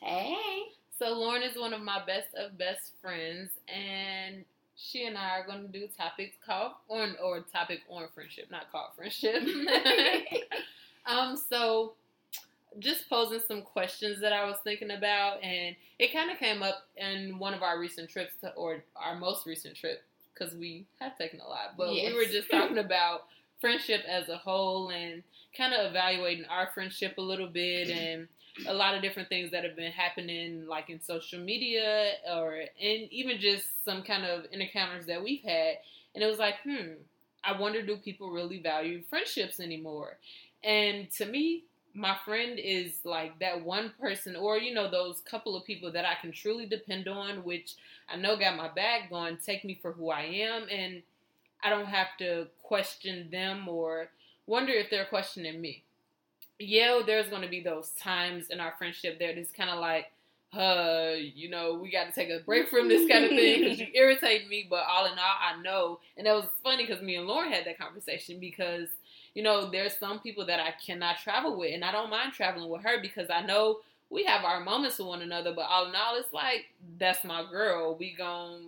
Hey. So Lauren is one of my best of best friends, and she and I are going to do topics called on or topic on friendship, not called friendship. um, so just posing some questions that I was thinking about, and it kind of came up in one of our recent trips to, or our most recent trip, because we have taken a lot, but Yes. we were just talking about friendship as a whole and kind of evaluating our friendship a little bit and a lot of different things that have been happening like in social media or and even just some kind of encounters that we've had. And it was like hmm i wonder do people really value friendships anymore? And to me my friend is like that one person or you know those couple of people that i can truly depend on which i know got my back going take me for who i am. And i don't have to question them or wonder if they're questioning me yeah, there's going to be those times in our friendship that it's kind of like, uh, you know, we got to take a break from this kind of thing because you irritate me. But all in all, I know, and that was funny because me and Lauren had that conversation because you know there's some people that I cannot travel with, and I don't mind traveling with her because I know we have our moments with one another. But all in all, it's like that's my girl. We gon'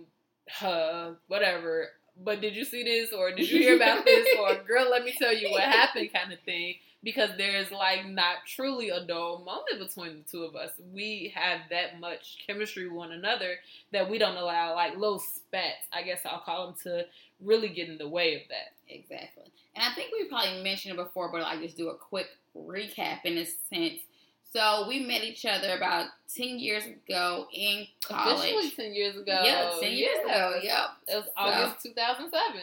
uh whatever. But did you see this or did you hear about this or girl, let me tell you what happened kind of thing because there's like not truly a dull moment between the two of us. We have that much chemistry with one another that we don't allow like little spats, I guess I'll call them, to really get in the way of that. Exactly. And I think we probably mentioned it before, but I just do a quick recap in a sense. So we met each other about ten years ago in college. Officially ten years ago. Yeah, ten years ago. Yep. It was August 2007.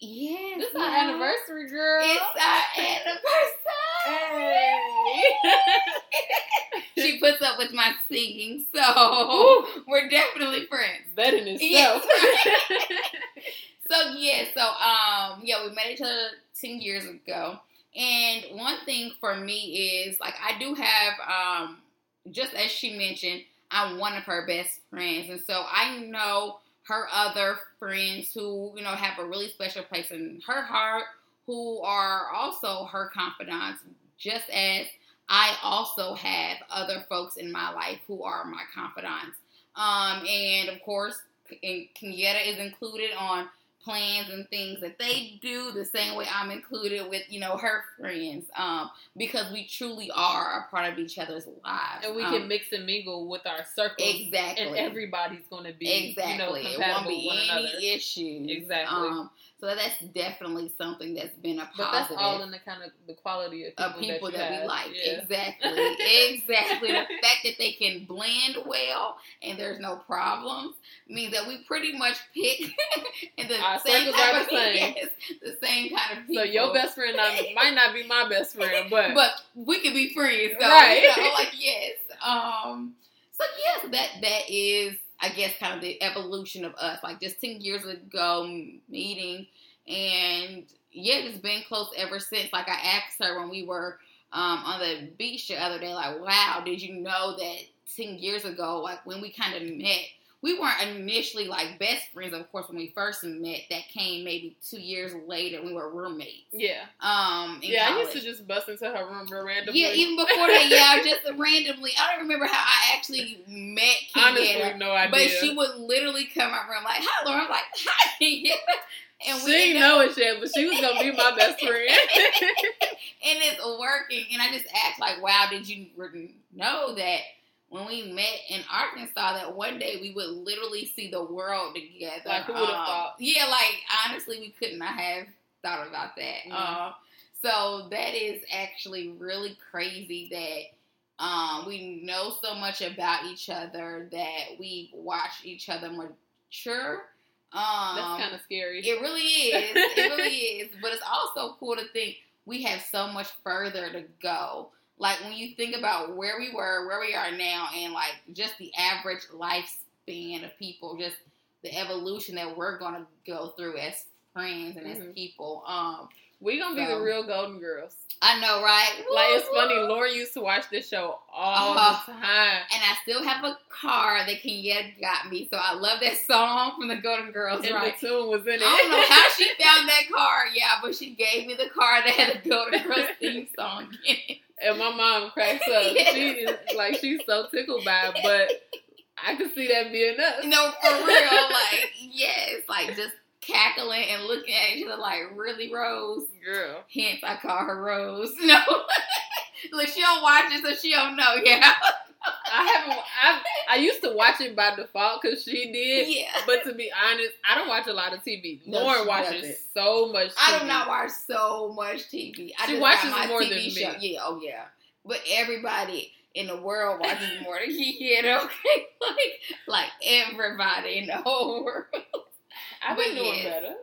Yes. This is our anniversary, girl. It's our anniversary. Hey. she puts up with my singing, so we're definitely friends. that in itself. So yeah, so um yeah, we met each other ten years ago. And one thing for me is like I do have um just as she mentioned, I'm one of her best friends. And so I know her other friends who, you know, have a really special place in her heart, who are also her confidants, just as I also have other folks in my life who are my confidants. Um, and of course, and Kenyatta is included on plans and things that they do the same way I'm included with, you know, her friends. Um, because we truly are a part of each other's lives. and we Um, can mix and mingle with our circles. exactly And everybody's going to be, exactly. you know, it won't be with one any another. issues. Exactly. Um, so that's definitely something that's been a positive. But that's all in the kind of the quality of people, of people that, that, we like. Yeah. Exactly. exactly. The fact that they can blend well and there's no problems means that we pretty much pick in the Our same type of the same. yes, the same kind of people. So your best friend not, might not be my best friend, but, but we can be friends, though. Right. You know, like yes. Um. So yes, that that is, I guess, kind of the evolution of us. Like just ten years ago, meeting, and yeah, it's been close ever since. Like I asked her when we were um, on the beach the other day, like, wow, did you know that ten years ago, like when we kind of met. We weren't initially like best friends, of course, when we first met. That came maybe two years later. We were roommates. yeah, Um, yeah. I used to just bust into her room randomly. Yeah, even before that, yeah, just randomly. I don't remember how I actually met honestly, no idea. but she would literally come out room like, "Hi, Laura." I'm like, "Hi, Kenyatta," and she we didn't know it yet, but she was gonna be my best friend. and it's working. And I just asked, like, "Wow, did you know that?" When we met in Arkansas, that one day we would literally see the world together. Like, who would've Um, thought? Yeah, like honestly, we could not have thought about that. Mhm. Uh, so that is actually really crazy that um, we know so much about each other that we watch each other mature. Um, That's kind of scary. it really is. It really is. But it's also cool to think we have so much further to go. Like when you think about where we were, where we are now, and like just the average lifespan of people, just the evolution that we're gonna go through as friends and as Mhm. people. Um, we gonna be the real Golden Girls. I know, right? Like it's funny. Lauren used to watch this show all Uh-huh. the time. And I still have a card that Kenyatta got me, so I love that song from the Golden Girls. And right? the tune was in it. I don't know how she found that card, yeah, but she gave me the card that had the Golden Girls theme song in it. and my mom cracks up. She is like she's so tickled by it, but I can see that being us. No, for real. Like, yes, like just cackling and looking at each other like, really, Rose? Girl. Hence, I call her Rose. No. Look, she don't watch it, so she don't know. Yeah. I haven't. I I used to watch it by default because she did. Yeah. But to be honest, I don't watch a lot of TV. No, Lauren watches doesn't. so much. TV. I do not watch so much TV. I She watches more TV than me. show. Yeah, oh yeah. But everybody in the world watches more than he did. Okay, like like everybody in the whole world. I've been doing yes. better.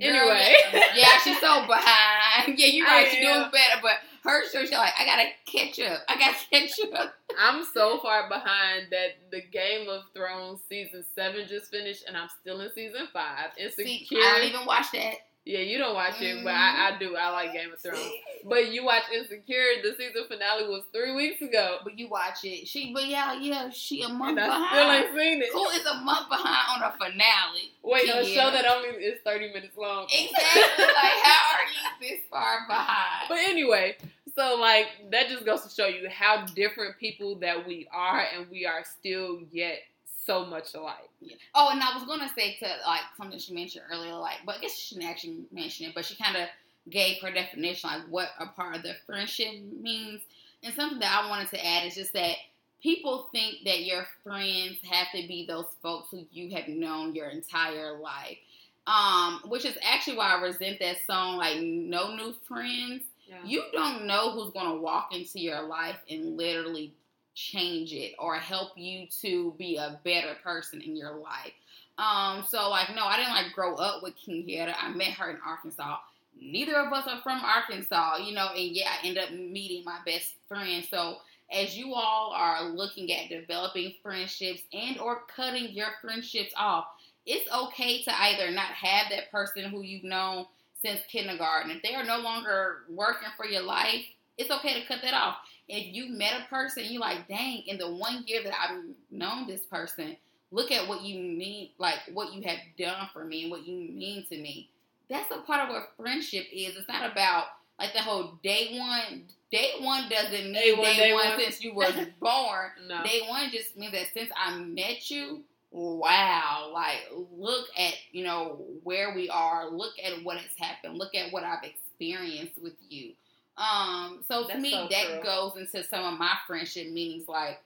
Girl, Anyway. yeah, yeah, she's so behind. Yeah, you're right. She's doing better, but her show, she's like, I gotta catch up. I gotta catch up. I'm so far behind that the Game of Thrones season seven just finished, and I'm still in season five. Insecure. See, I don't even watch that. Yeah, you don't watch it, but I, I mm-hmm. do. I like Game of Thrones. But you watch Insecure. The season finale was three weeks ago, But you watch it. She, but yeah, yeah, she a month and I behind. still ain't seen it. Who is a month behind on a finale? Wait, a show that only is 30 minutes long. Exactly. like, how are you this far behind? But anyway, so like that just goes to show you how different people that we are, and we are still yet so much alike. Yeah. Oh, and I was gonna say to like something she mentioned earlier, like, but I guess she didn't actually mention it, but she kind of gave her definition, like what a part of the friendship means. And something that I wanted to add is just that people think that your friends have to be those folks who you have known your entire life. Um, which is actually why I resent that song, like "No New Friends." You don't know who's going to walk into your life and literally change it or help you to be a better person in your life. Um, so like, no, I didn't like grow up with Kingiera. I met her in Arkansas. Neither of us are from Arkansas, you know, and yeah, I end up meeting my best friend. So as you all are looking at developing friendships and or cutting your friendships off, it's okay to either not have that person who you've known since kindergarten. If they are no longer working for your life, it's okay to cut that off. If you met a person, you like, dang, in the one year that I've known this person, look at what you mean, like what you have done for me and what you mean to me. That's a part of what friendship is. It's not about like the whole day one. Day one doesn't mean Day day one, one, day one. since you were born. No. Day one just means that since I met you, wow, like look at, you know, where we are, look at what has happened, look at what I've experienced with you. Um, so to That's me so that true. goes into some of my friendship meanings like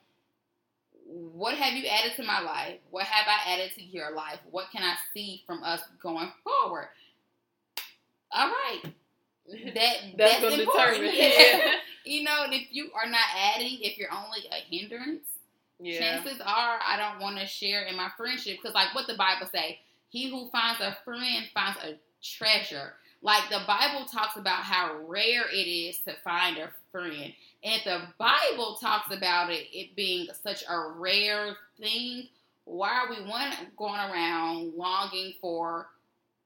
what have you added to my life? What have I added to your life? What can I see from us going forward? All right. That That's that's, important. Yeah. You know, and if you are not adding, if you're only a hindrance, yeah. chances are I don't want to share in my friendship because, like, what the Bible say, he who finds a friend finds a treasure. Like the Bible talks about how rare it is to find a friend, and if the Bible talks about it, it being such a rare thing, why are we one going around longing for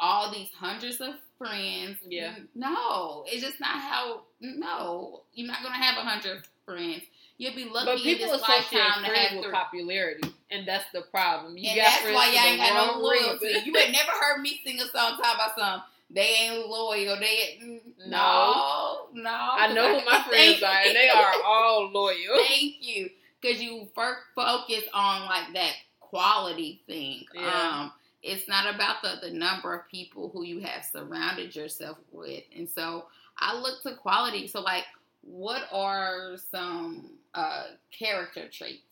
all these hundreds of friends? Yeah. no, it's just not how. No, you're not gonna have a hundred friends. You'll be lucky But in people this associate friends have with three. popularity, and that's the problem. You and got that's why y'all ain't got no loyalty. You had never heard me sing a song talk about some. They ain't loyal. They No. no, no. I know who my friends are, and they are all loyal. Thank you, because you first focus on like that quality thing. Yeah. Um, it's not about the the number of people who you have surrounded yourself with, and so I look to quality. So like, what are some uh character traits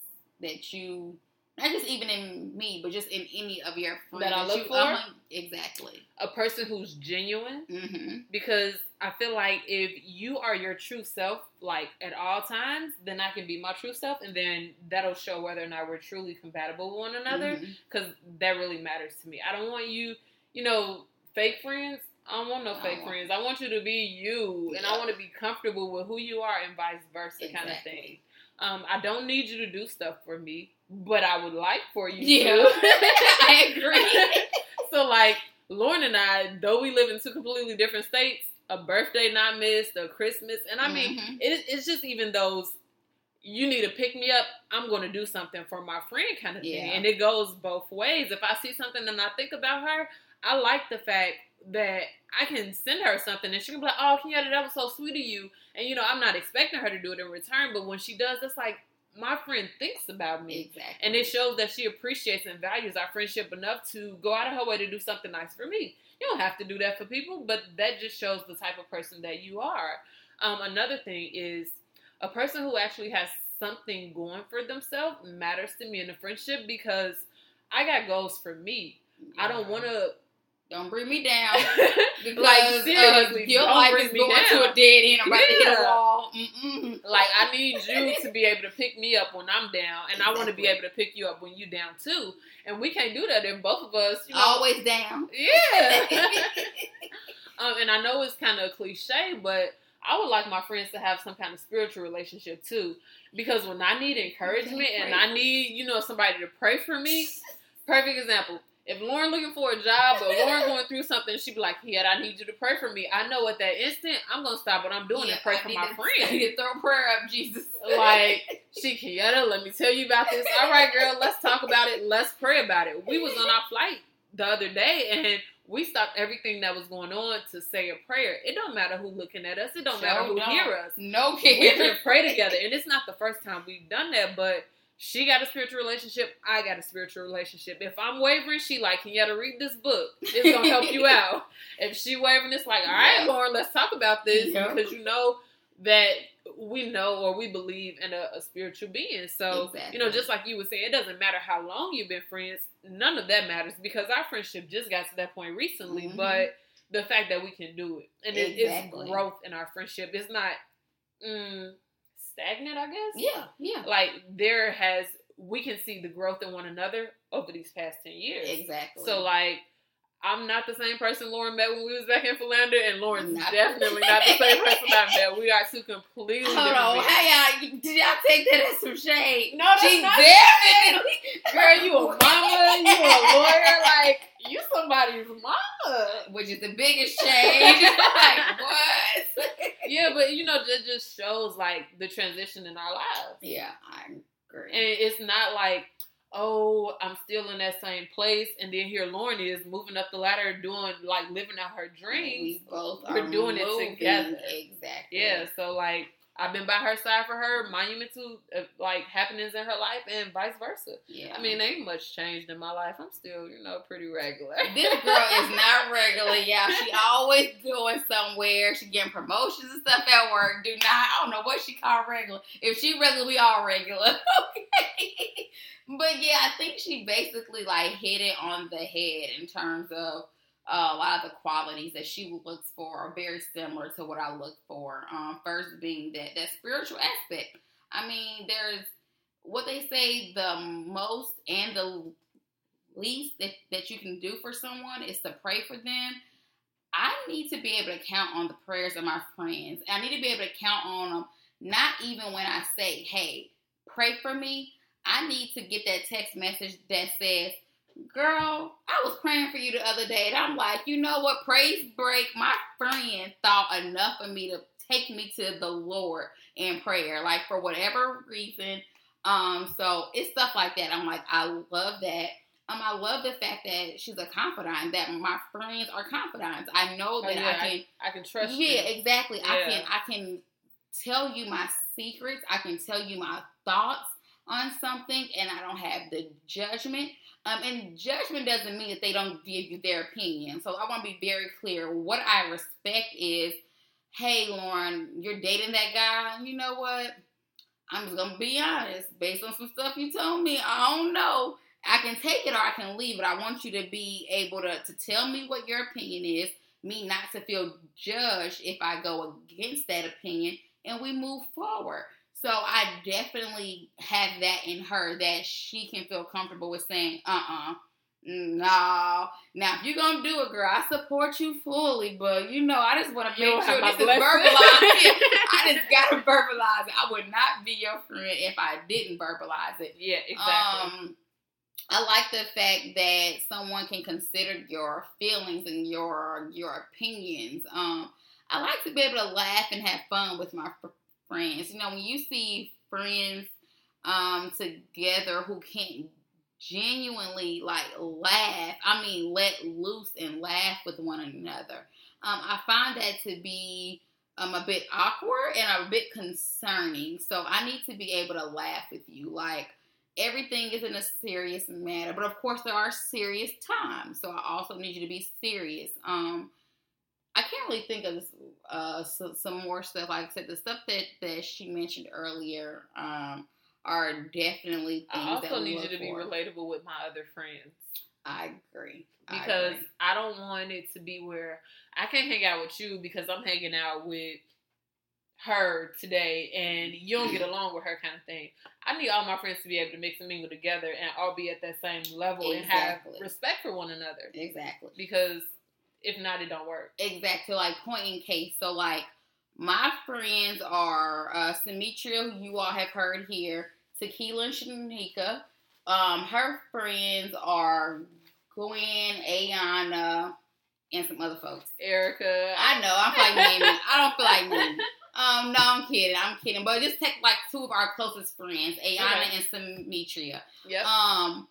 that you? Not just even in me, but just in any of your friends That I look you, for? exactly. A person who's genuine, hmm because I feel like if you are your true self, like at all times, then I can be my true self, and then that'll show whether or not we're truly compatible with one another. Because that really matters to me. I don't want you, you know, fake friends. I don't want no I fake want- friends. I want you to be you, and I want to be comfortable with who you are, and vice versa, kind of thing. Um, I don't need you to do stuff for me, but I would like for you Yeah, to. I agree. so like Lauren and I, though we live in two completely different states, a birthday not missed, a Christmas, and I mean, Mhm. it, it's just even those. You need to pick me up. I'm going to do something for my friend, kind of thing, Yeah. and it goes both ways. If I see something and I think about her, I like the fact that I can send her something and she can be like, "Oh, Kenyatta, that was so sweet of you," and you know I'm not expecting her to do it in return, but when she does, it's like my friend thinks about me. Exactly. And it shows that she appreciates and values our friendship enough to go out of her way to do something nice for me. You don't have to do that for people, but that just shows the type of person that you are. Um, another thing is a person who actually has something going for themselves matters to me in a friendship because I got goals for me. I don't want to. Don't bring me down. Because like seriously, uh, your don't life is going down. to a dead end. I'm about to hit a wall. Mm-mm. Like I need you to be able to pick me up when I'm down, and I want to be able to pick you up when you're down too. And we can't do that if both of us, you know, Always down. yeah. um, and I know it's kind of a cliche, but I would like my friends to have some kind of spiritual relationship too, because when I need encouragement and I need, you know, somebody to pray for me. Perfect example. If Lauren looking for a job or Lauren going through something, she'd be like, "Yeah, I need you to pray for me." I know at that instant, I'm gonna stop what I'm doing Yeah, and pray I for my to- friend. to throw a prayer up, Jesus. Like, she Kenyatta, let me tell you about this. All right, girl, let's talk about it. Let's pray about it. We was on our flight the other day and we stopped everything that was going on to say a prayer. It don't matter who looking at us. It don't matter who don't. hear us. no We care. can pray together. And it's not the first time we've done that, but she got a spiritual relationship. I got a spiritual relationship. If I'm wavering, she like, Kenyatta, read this book. It's going to help you out. If she wavering, it's like, all right, Lauren, let's talk about this Yeah. because you know that we know or we believe in a, a spiritual being. So, you know, just like you were saying, it doesn't matter how long you've been friends. None of that matters because our friendship just got to that point recently. Mhm. But the fact that we can do it and it, Exactly. it's growth in our friendship. It's not mm, stagnant, I guess. Yeah, yeah. Like there has, we can see the growth in one another over these past ten years. Exactly. So like. I'm not the same person Lauren met when we was back in Philander, and Lauren's Not- definitely not the same person I met. We are two completely Hold different on, beings. hey y'all, did y'all take that as some shade? No, that's she not definitely, Girl, you a mama, you a lawyer, like you somebody's mama. which is the biggest shade. like what? Yeah, but you know, that just shows like the transition in our lives. yeah, I agree. And it's not like, oh, I'm still in that same place, and then here Lauren is moving up the ladder, doing like living out her dreams. we both We're are doing it together. Exactly. Yeah, so like I've been by her side for her monumental uh, like happenings in her life, and vice versa. Yeah. I mean, ain't much changed in my life. I'm still, you know, pretty regular. This girl is not regular, y'all. She always going somewhere. She getting promotions and stuff at work. Do not, I don't know what she call regular. If she regular, we all regular. okay. But yeah, I think she basically like hit it on the head in terms of uh, a lot of the qualities that she looks for are very similar to what I look for. Um, first being that that spiritual aspect. I mean, there's what they say the most and the least that, that you can do for someone is to pray for them. I need to be able to count on the prayers of my friends. I need to be able to count on them, not even when I say, hey, pray for me. I need to get that text message that says, girl, I was praying for you the other day. And I'm like, you know what? Praise break. My friend thought enough of me to take me to the Lord in prayer, like for whatever reason. Um, so it's stuff like that. I'm like, I love that. Um, I love the fact that she's a confidant, that my friends are confidants. I know Oh, that yeah, I can I can trust you. yeah, you. exactly. I can I can tell you my secrets. I can tell you my thoughts on something, and I don't have the judgment. Um, and judgment doesn't mean that they don't give you their opinion. So I want to be very clear. What I respect is, hey, Lauren, you're dating that guy. You know what? I'm just gonna be honest. Based on some stuff you told me, I don't know. I can take it or I can leave it. I want you to be able to, to tell me what your opinion is, me not to feel judged if I go against that opinion, and we move forward. So I definitely have that in her that she can feel comfortable with saying, uh uh no. Now, if you're going to do it, girl, I support you fully, but you know, I just want to make sure this my is verbalized. I just got to verbalize it. I would not be your friend if I didn't verbalize it. Yeah, exactly. Um, I like the fact that someone can consider your feelings and your your opinions. Um, I like to be able to laugh and have fun with my friends. You know, when you see friends um together who can't genuinely like laugh. I mean, let loose and laugh with one another. Um, I find that to be um, a bit awkward and a bit concerning. So I need to be able to laugh with you. Like everything isn't a serious matter, but of course there are serious times. So I also need you to be serious. Um, I can't really think of uh, so, some more stuff. Like I said, the stuff that that she mentioned earlier um, are definitely things. I also need you to be relatable with my other friends I agree. I because agree. I don't want it to be where I can't hang out with you because I'm hanging out with her today and you don't get along with her kind of thing. I need all my friends to be able to mix and mingle together and all be at that same level and have respect for one another exactly. because if not, it don't work. exactly like point in case. So like my friends are uh Simetria, who you all have heard here, Tequila and Shanika. Um, her friends are Gwen, Ayana, and some other folks. Erica, I know, I'm like naming. I don't feel like naming. Um, no, I'm kidding. I'm kidding. But just take like two of our closest friends, Ayana Okay. and Simetria. yep. Um,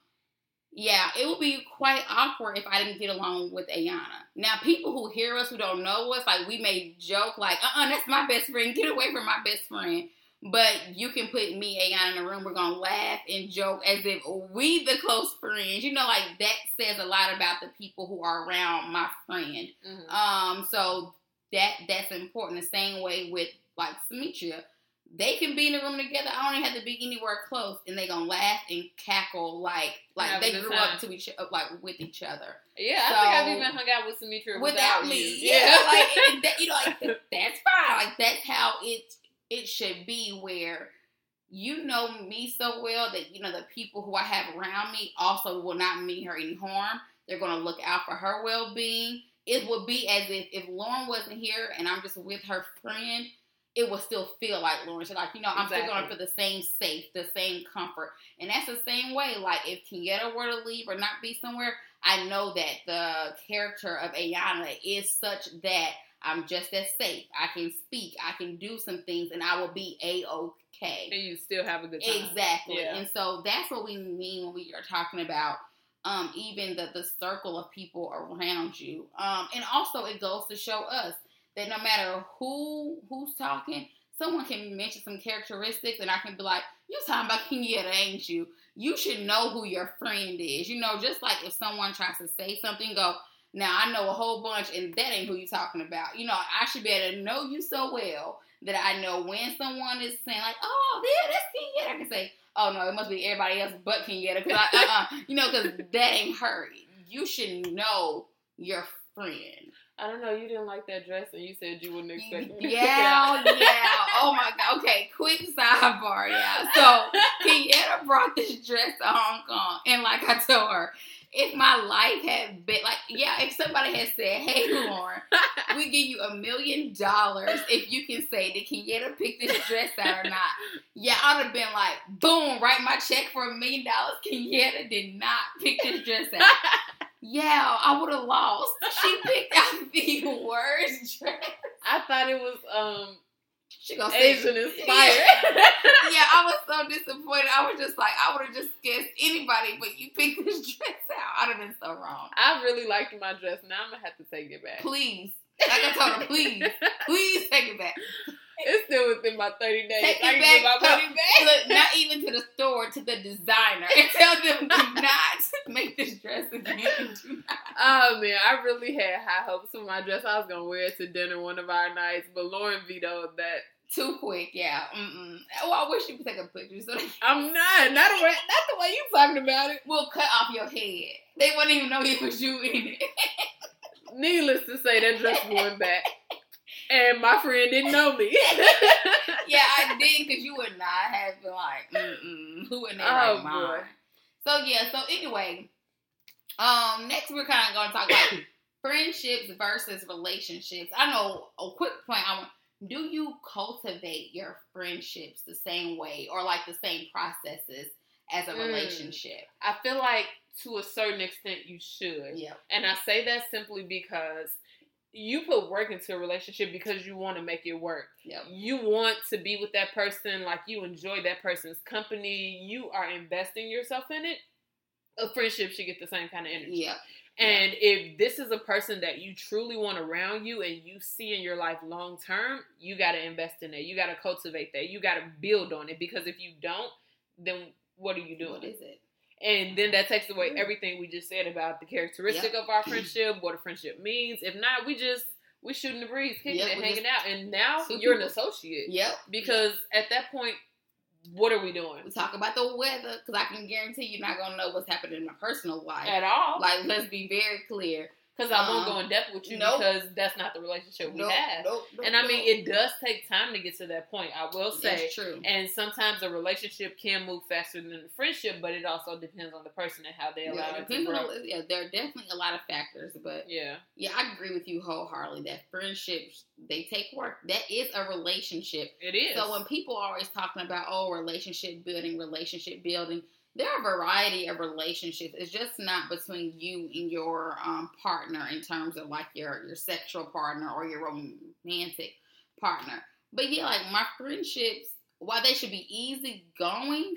yeah, it would be quite awkward if I didn't get along with Ayana. Now, people who hear us who don't know us, like we may joke, like, uh, uh that's my best friend. Get away from my best friend. But you can put me, Ayana, in the room. We're gonna laugh and joke as if we the close friends. You know, like that says a lot about the people who are around my friend. Mhm. Um, so that that's important. The same way with like Simetria. They can be in the room together. I don't even have to be anywhere close, and they gonna laugh and cackle like like they grew time. up to each uh, like with each other Yeah, I think I've even hung out with Simetria without, without, me. you. Yeah, like that, you know, like that's fine. Like that's how it it should be. Where you know me so well that you know the people who I have around me also will not mean her any harm. They're gonna look out for her well being. It would be as if if Lauren wasn't here and I'm just with her friend. It would still feel like Lauren. Like you know, I'm still going for the same safe, the same comfort, and that's the same way. Like if Kenyatta were to leave or not be somewhere, I know that the character of Ayana is such that I'm just as safe. I can speak, I can do some things, and I will be a okay. And you still have a good time. Exactly. Yeah. And so that's what we mean when we are talking about um, even the, the circle of people around you. Um, and also it goes to show us that no matter who who's talking, someone can mention some characteristics and I can be like, "You're talking about Kenyatta, ain't you? You should know who your friend is. You know, just like if someone tries to say something, go, now I know a whole bunch and that ain't who you talking about. You know, I should be able to know you so well that I know when someone is saying like, "Oh, yeah, that's Kenyatta," I can say, "Oh no, it must be everybody else but Kenyatta," because I, uh-uh, you know, because that ain't her. You should know your friend. I don't know. You didn't like that dress, and you said you wouldn't expect me. Yeah, oh, yeah. Oh my god. Okay, quick sidebar. Yeah. So Kenyatta brought this dress to Hong Kong, and like I told her, if my life had been like, yeah, if somebody had said, "Hey, Lauren, we give you a million dollars if you can say did Kenyatta pick this dress out or not. Yeah, I'd have been like, boom, write my check for a million dollars. Kenyatta did not pick this dress out. yeah, I would have lost. She picked out the worst dress. I thought it was um She gonna say Asian inspired. yeah, I was so disappointed. I was just like, I would have just guessed anybody, but you picked this dress out. I'd have been so wrong. I really liked my dress. Now I'm gonna have to take it back. Please, like I told her, please, please take it back. It's still within my 30 days. Take I it can back. my money back. Look, not even to the store, to the designer, and tell them do not make this dress again. Oh man, I really had high hopes for my dress. I was gonna wear it to dinner one of our nights, but Lauren vetoed that. Too quick, yeah. Mm-mm. Oh, I wish you could take a picture so they I'm not, not the way, not the way you talking about it. We'll cut off your head. They wouldn't even know it was you in it. Needless to say, that dress went back, and my friend didn't know me. yeah, I did because you would not have been like, mm-mm, who in their Oh, right mind? So yeah, so anyway, um, next we're kind of going to talk about friendships versus relationships. I know a quick point. I want. Do you cultivate your friendships the same way or like the same processes as a Mm. relationship? I feel like to a certain extent you should. Yeah. And I say that simply because you put work into a relationship because you want to make it work. Yep. You want to be with that person, like you enjoy that person's company, you are investing yourself in it. a friendship should get the same kind of energy. Yeah. And if this is a person that you truly want around you and you see in your life long term, you got to invest in it. You got to cultivate that. You got to build on it because if you don't, then what are you doing? What is it? And then that takes away mm-hmm. everything we just said about the characteristic Yep. of our friendship, what a friendship means. If not, we just we shooting the breeze, kicking Yep, it, hanging out, and now you're an associate Yep. because at that point, what are we doing We talk about the weather because I can guarantee you're not gonna know what's happening in my personal life. at all? Like, let's be very clear. Because I won't uh, go in depth with you nope. because that's not the relationship we Nope, have. nope, And I mean, it does take time to get to that point. I will say. That's true. And sometimes a relationship can move faster than a friendship, but it also depends on the person and how they allow Yeah, it to grow. on, yeah, there are definitely a lot of factors, but Yeah, yeah, I agree with you wholeheartedly that friendships they take work. That is a relationship. it is. So when people are always talking about oh relationship building, relationship building, there are a variety of relationships. It's just not between you and your um, partner in terms of like your your sexual partner or your romantic partner. But yeah, like my friendships, while they should be easy going,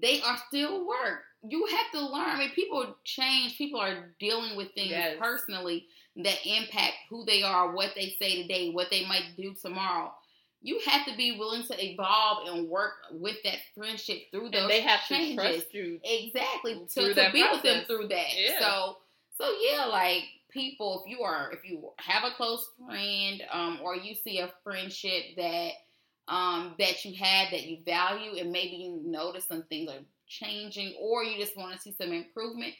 they are still work. You have to learn. I mean, people change. People are dealing with things Yes. personally personally that impact who they are, what they say today, what they might do tomorrow. You have to be willing to evolve and work with that friendship through those and they have to changes. trust you. Exactly to, to be with them through that. Yeah. So so yeah, like people, if you are if you have a close friend, um, or you see a friendship that um that you had that you value and maybe you notice some things are changing or you just want to see some improvement.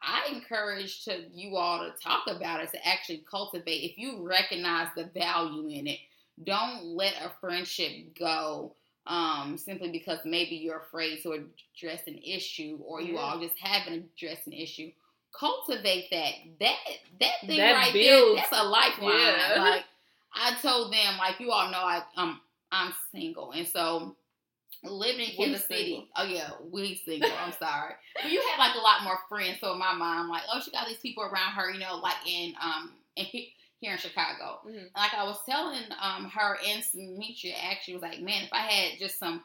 I encourage to you all to talk about it to actually cultivate. If you recognize the value in it, don't let a friendship go um, simply because maybe you're afraid to address an issue or you Yeah. all just haven't addressed an issue. Cultivate that. That that thing That right builds- there, that's a lifeline. Yeah. Like I told them, like you all know, I um I'm single, and so living in Kansas City. Oh yeah, we single. I'm sorry, but you had like a lot more friends. So in my mind, I'm like, oh, she got these people around her, you know, like in um in, here in Chicago. Mhm. Like I was telling um her and Demetria actually was like, man, if I had just some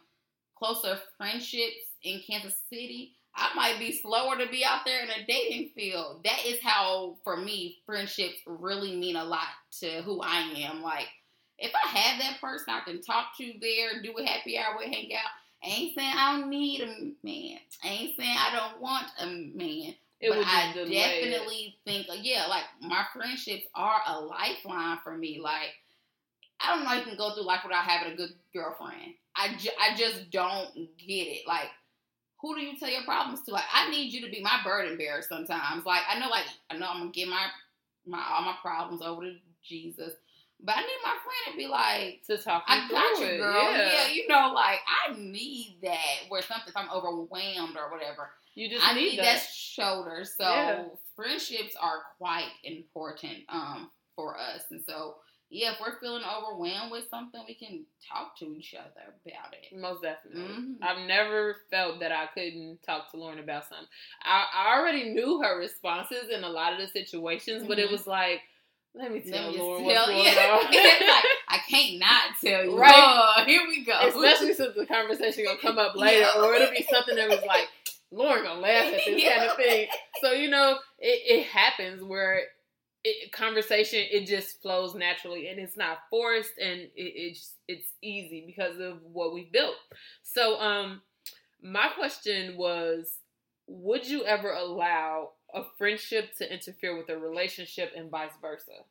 closer friendships in Kansas City, I might be slower to be out there in a dating field. That is how, for me, friendships really mean a lot to who I am. Like, if I have that person I can talk to there, do a happy hour with, hang out. I ain't saying I don't need a man. I ain't saying I don't want a man. It but would I just delay it. definitely think, uh, yeah, like my friendships are a lifeline for me. Like, I don't know you can go through life without having a good girlfriend. I, ju- I just don't get it. Like, who do you tell your problems to? Like, I need you to be my burden bearer sometimes. Like, I know, like, I know I'm gonna get my my all my problems over to Jesus, but I need my friend to be like, to talk I got you, girl. Yeah. Yeah. you know, like I need that. Where something, if I'm overwhelmed or whatever, you just I need, that. shoulder. So Yeah. friendships are quite important um for us, and so yeah, if we're feeling overwhelmed with something, we can talk to each other about it. Most definitely. Mhm. I've never felt that I couldn't talk to Lauren about something. I, I already knew her responses in a lot of the situations, but it Mhm. was like, let me Let tell me Lauren what's going yeah. on. like, I can't not tell you. Right. Oh, here we go. Especially since the conversation gonna come up later, Yeah. or it'll be something that was like, Lauren gonna laugh at this kind of thing. So you know, it, it happens where it, conversation it just flows naturally and it's not forced and it, it's it's easy because of what we built. So um, my question was, would you ever allow a friendship to interfere with a relationship and vice versa?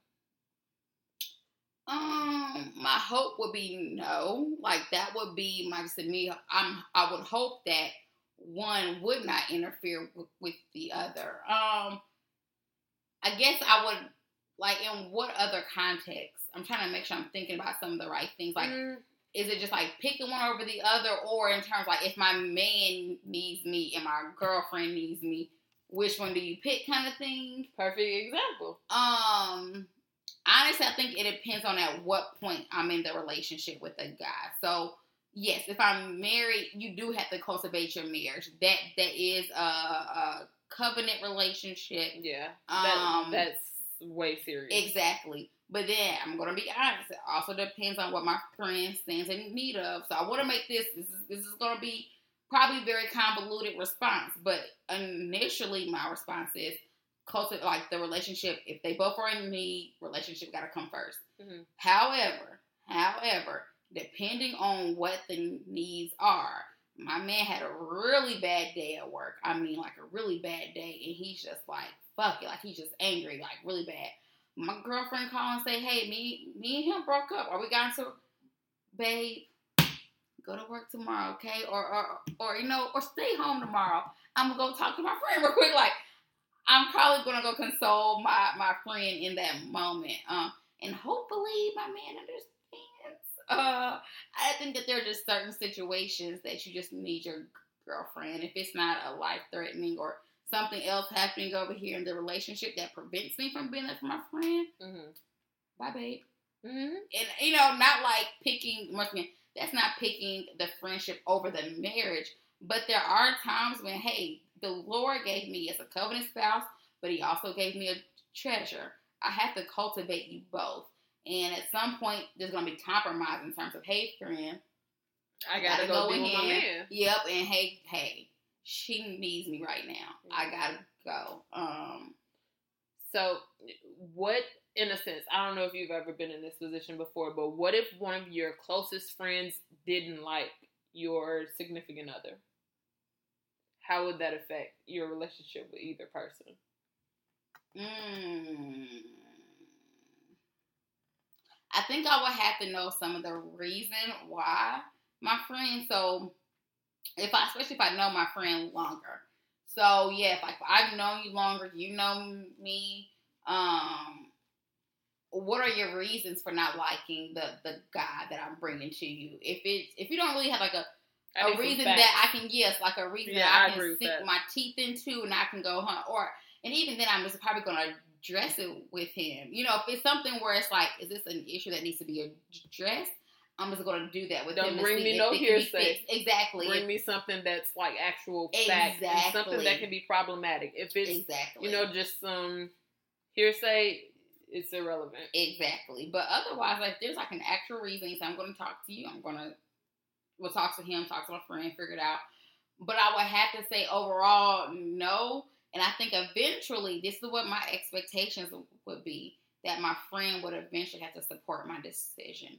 Um, my hope would be no. Like that would be my to me. I'm. I would hope that one would not interfere with, with the other. Um, I guess I would like in what other context? I'm trying to make sure I'm thinking about some of the right things. Like, Mm, is it just like picking one over the other, or in terms like if my man needs me and my girlfriend needs me, which one do you pick? Kind of thing. perfect example. Um, honestly, I think it depends on at what point I'm in the relationship with the guy. So, yes, if I'm married, you do have to cultivate your marriage. That that is a, a covenant relationship. Yeah, Um, that's way serious. Exactly. But then I'm gonna be honest. It also depends on what my friend stands in need of. So I want to make this. This is this is gonna be probably very convoluted response. But initially, my response is cultivate like the relationship. If they both are in need, relationship got to come 1st Mhm. However, however, depending on what the needs are, my man had a really bad day at work. I mean, like a really bad day, and he's just like, fuck it, like he's just angry, like really bad. My girlfriend call and say, hey, me, me and him broke up, or we got into, babe, go to work tomorrow, okay? Or, or, or you know, or stay home tomorrow. I'm gonna go talk to my friend real quick. Like, I'm probably gonna go console my my friend in that moment. Um, and hopefully my man understands. Uh, I think that there are just certain situations that you just need your girlfriend. If it's not a life threatening or something else happening over here in the relationship that prevents me from being there for my friend, Mhm. bye, babe. Mhm. And you know, not like picking. Once again, that's not picking the friendship over the marriage. But there are times when, hey, the Lord gave me as a covenant spouse, but He also gave me a treasure. I have to cultivate you both. And at some point, there's going to be compromise in terms of, hey, friend, I gotta, Gotta go, go be with yep, and hey, hey, she needs me right now. I gotta go. Um, So, what, in a sense, I don't know if you've ever been in this position before, but what if one of your closest friends didn't like your significant other? How would that affect your relationship with either person? mm, I think I would have to know some of the reason why my friend. So, if I, especially if I know my friend longer. So yeah, if like I've known you longer, you know me. Um, what are your reasons for not liking the the guy that I'm bringing to you? If it's if you don't really have like a I need a reason that I can yes, like a reason Yeah, that I I can sink my teeth into, and I can go hunt. Or and even then, I'm just probably gonna address it with him. You know, if it's something where it's like, is this an issue that needs to be addressed? I'm just gonna do that with Don't him. bring me no it can be hearsay. Exactly. Bring me something that's like actual fact and something that can be problematic. If it's exactly. you know just some hearsay, it's irrelevant. Exactly. But otherwise, like there's like an actual reason. So I'm going to talk to you. I'm going to we'll talk to him, talk to my friend, figure it out. But I would have to say overall, no. And I think eventually, this is what my expectations would be that my friend would eventually have to support my decision.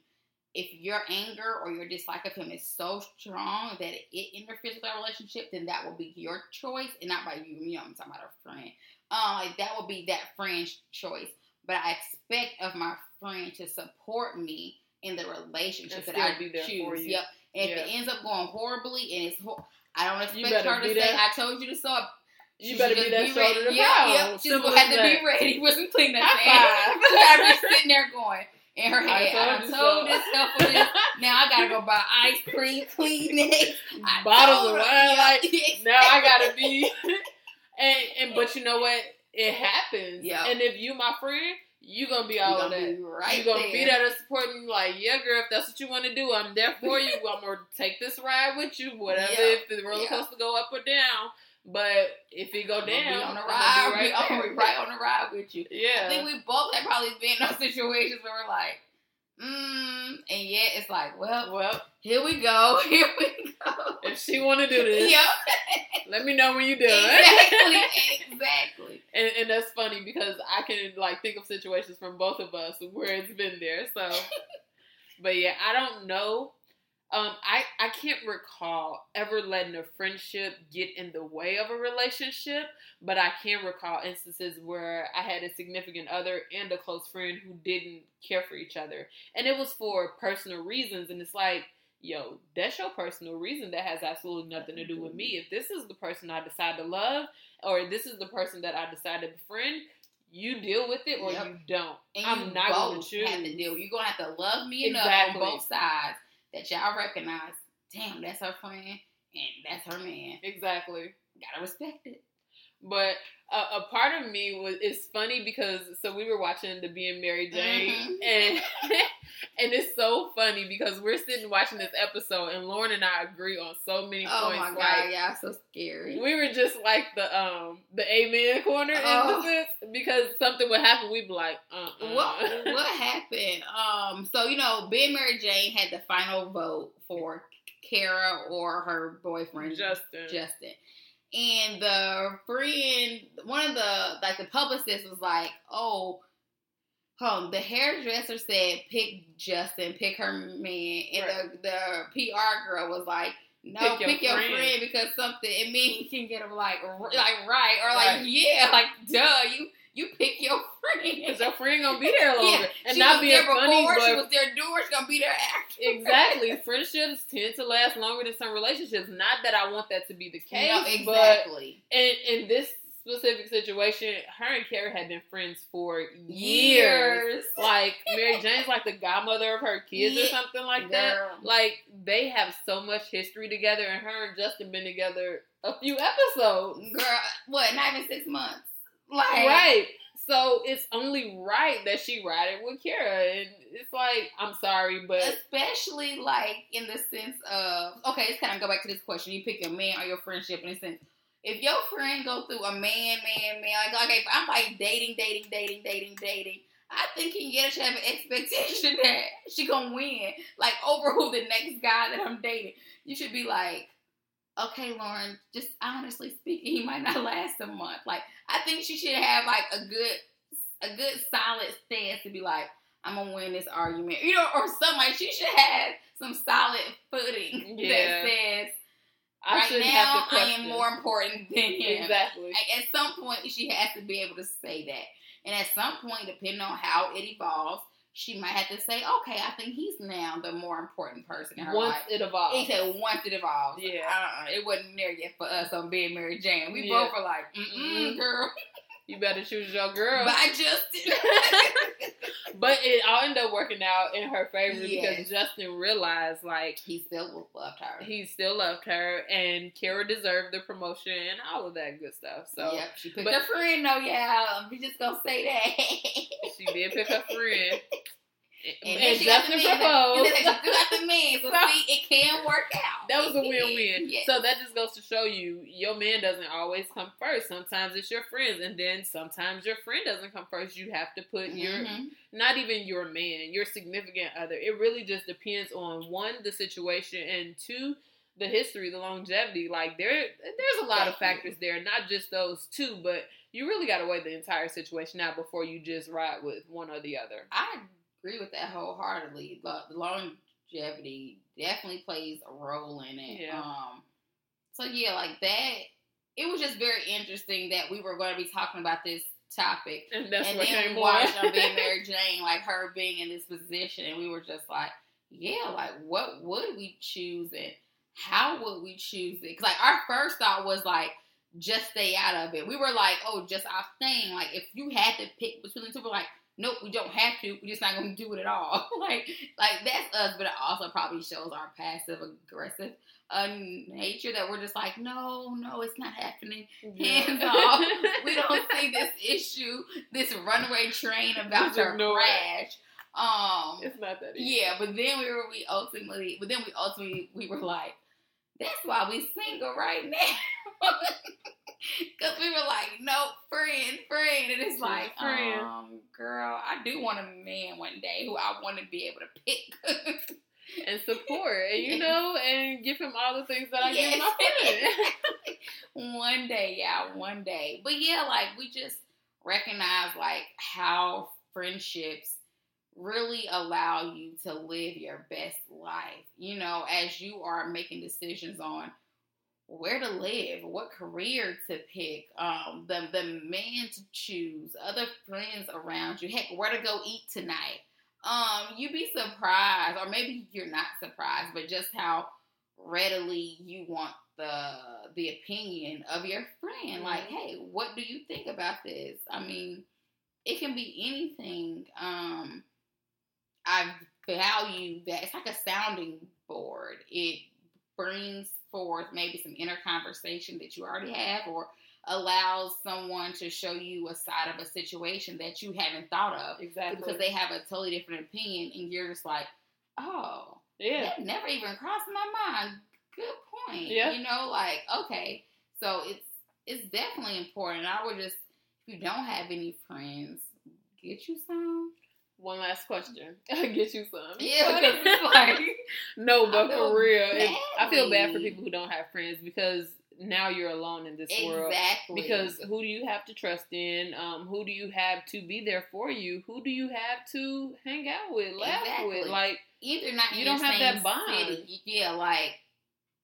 If your anger or your dislike of him is so strong that it interferes with our relationship, then that will be your choice and not by you. You know, I'm talking about a friend. Um, like that will be that friend's choice but I expect of my friend to support me in the relationship And that I be there choose. for you. Yep. And if it ends up going horribly and it's, hor- I don't expect her to say, there. "I told you to up." You She better be that ready. shoulder to Yep, cry yep. She's gonna have to that. be ready with some cleanup. High She's gotta be sitting there going in her I head. I, told so. this stuff for this. Now I gotta go buy ice cream, Kleenex, I Bottles of wine. Like now, I gotta be. and and but you know what? It happens. Yeah. And if you my friend, you gonna be all of gonna that. be right you gonna there. be there to support me. Like, yeah, girl, if that's what you want to do, I'm there for you. I'm gonna take this ride with you. Whatever. Yeah. If the roller Yeah. coaster go up or down, but if it go down, on the ride. I'm gonna be right on the ride with you. Yeah, I think we both have probably been in those situations where we're like, mm, and yet it's like, well, Well, here we go, here we go. if she want to do this, Yep, let me know when you do it. exactly, exactly. And, and that's funny because I can like think of situations from both of us where it's been there. So, but yeah, I don't know. Um, I I can't recall ever letting a friendship get in the way of a relationship, but I can recall instances where I had a significant other and a close friend who didn't care for each other, and it was for personal reasons. And it's like, yo, that's your personal reason. That has absolutely nothing to do with me. If this is the person I decide to love, or this is the person that I decide to befriend, you deal with it or Yep. you don't. And I'm you not gonna choose. have to deal. You're gonna have to love me Exactly. enough on both sides that y'all recognize. Damn, that's her friend and that's her man. Exactly. Gotta respect it. But a, a part of me was it's funny because so we were watching the Being Mary Jane Mhm. and and it's so funny because we're sitting watching this episode and Lauren and I agree on so many Oh points. Oh my god, like y'all so scary. we were just like the um the amen corner Oh. because something would happen, we'd be like, uh uh what what happened? Um, so you know, Being Mary Jane had the final vote for Kara or her boyfriend Justin. Justin. And the friend, one of the like the publicist was like, "Oh, um, the hairdresser said pick Justin, pick her man," and Right. the the PR girl was like, "No, Pick pick your your, friend." friend. because something it means he can get him like like right or like Right. yeah, like duh, you you pick your friend." Because your friend gonna be there longer Yeah, and she not be there funny, before, she but was there doing, she's gonna be there after. exactly, friendships tend to last longer than some relationships. Not that I want that to be the case, No, but exactly. in in this specific situation, her and Carrie had been friends for years. Years. Like Mary Jane's like the godmother of her kids or something like that. Like they have so much history together, and her and Justin been together a few episodes. Girl, what? Not even six months. Like, Right. So it's only right that she ride it with Kara. And it's like, I'm sorry, but especially like in the sense of okay, let's kind of go back to this question. You pick your man or your friendship in a sense. If your friend go through a man, man, man, like okay, if I'm like dating, dating, dating, dating, dating. I think Kenyatta should have an expectation that she gonna win, like over who the next guy that I'm dating. You should be like, okay, Lauren, just honestly speaking, he might not last a month. Like, I think she should have like a good, a good solid stance to be like, I'm gonna win this argument, you know, or something like she should have some solid footing Yeah. that says, I right now I am more important than him. Exactly. Like, at some point, she has to be able to say that. And at some point, depending on how it evolves, she might have to say, okay, I think he's now the more important person in her Once life. it evolves. He said once it evolves. Yeah. It wasn't there yet for us on being Mary Jane. We Yeah. both were like, Mm-mm. girl. You better choose your girl. Bye, Justin. but it all ended up working out in her favor Yes. because Justin realized like he still loved her. he still loved her and Kara deserved the promotion and all of that good stuff. So yep, she picked but- her friend. No, yeah, we just gonna say that. she did pick her friend. And, And, she got the Justin proposed. She got the man. So So- see, it can work out. That was a win-win. Yes. So that just goes to show you your man doesn't always come first. Sometimes it's your friends, and then sometimes your friend doesn't come first. You have to put your Mhm. not even your man, your significant other. It really just depends on one, the situation, and two, the history, the longevity. Like there, there's a lot of factors there, not just those two, but you really got to weigh the entire situation out before you just ride with one or the other. I agree with that wholeheartedly. But the longevity definitely plays a role in it. Yeah. Um, so yeah, like that. It was just very interesting that we were going to be talking about this topic, And that's and what then came we watched on. being Mary Jane, like her being in this position, and we were just like, yeah, like what would we choose and how would we choose it? Because like our first thought was like. Just stay out of it. We were like, oh, just abstain. Like, if you had to pick between the two, we're like, nope, we don't have to. We're just not going to do it at all. like, like that's us, but it also probably shows our passive aggressive uh, nature that we're just like, no, no, it's not happening. Hands off. We don't see this issue, this runaway train about to it. crash. Um, It's not that easy. yeah, but then we were we ultimately, but then we ultimately we were like, that's why we single right now. Cause we were like, no, friend, friend, and it's like, Friend. um, girl, I do want a man one day who I want to be able to pick. and support, and you know, and give him all the things that I give my friend. one day, yeah, one day. But yeah, like we just recognize like how friendships really allow you to live your best life. You know, as you are making decisions on where to live, what career to pick, um, the the man to choose, other friends around you, heck, where to go eat tonight. Um, you'd be surprised, or maybe you're not surprised, but just how readily you want the the opinion of your friend. Like, Mhm. hey, what do you think about this? I mean, it can be anything. Um, I value that it's like a sounding board. It brings forth maybe some inner conversation that you already have, or allows someone to show you a side of a situation that you haven't thought of exactly. because they have a totally different opinion, and you're just like, oh, yeah. that never even crossed my mind. Good point. Yeah. You know, like okay, so it's it's definitely important. I would just if you don't have any friends, get you some. One last question. I'll get you some. Yeah, what is this like? no, but for real, it, I feel bad for people who don't have friends because now you're alone in this world. Exactly. Because who do you have to trust in? Um, who do you have to be there for you? Who do you have to hang out with, laugh Exactly. with? Like, either not You don't have that bond. city. Yeah, like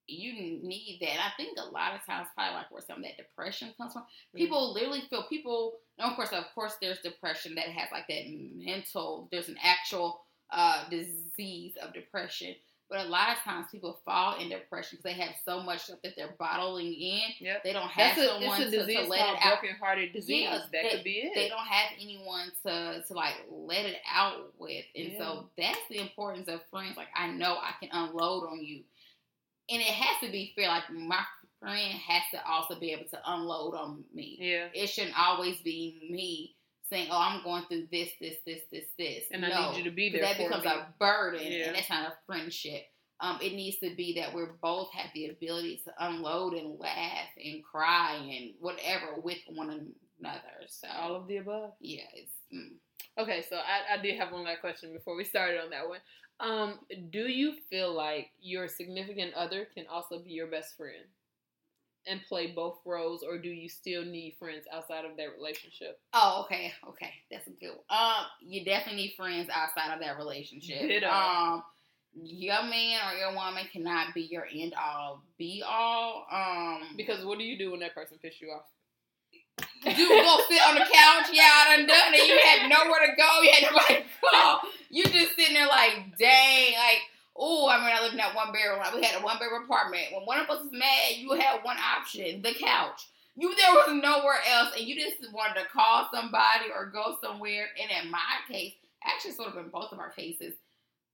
you need that. I think a lot of times, probably like where some of that depression comes from. Mm-hmm. People literally feel people. Of course, of course, there's depression that has like that mental. There's an actual uh, disease of depression. But a lot of times people fall in depression because they have so much stuff that they're bottling in. Yep. They don't have that's a, someone it's a to, disease to let called it out. broken hearted disease. Yeah, that they- could be it. They don't have anyone to to like let it out with, and so that's the importance of friends. Like I know I can unload on you, and it has to be fair. Like my friend has to also be able to unload on me. yeah. It shouldn't always be me saying, "Oh, I'm going through this, this, this, this, this," And no, I need you to be there that for becomes me. a burden, Yeah. and that's not a friendship. Um, it needs to be that we're both have the ability to unload and laugh and cry and whatever with one another. So All of the above. yeah, it's mm. Okay, so I, I did have one last question before we started on that one. Um, do you feel like your significant other can also be your best friend and play both roles, or do you still need friends outside of that relationship? oh okay, okay, that's a good. One. Um, you definitely need friends outside of that relationship. Ditto. Um, your man or your woman cannot be your end all be all. Um, Because what do you do when that person pisses you off? You go sit on the couch, yeah, I done done it. You had nowhere to go. You had nobody to call. You just sitting there like, dang, like, oh, I mean, I lived in that one bedroom. We had a one bedroom apartment. When one of us was mad, you had one option, the couch. You there was nowhere else, and you just wanted to call somebody or go somewhere. And in my case, actually, sort of in both of our cases,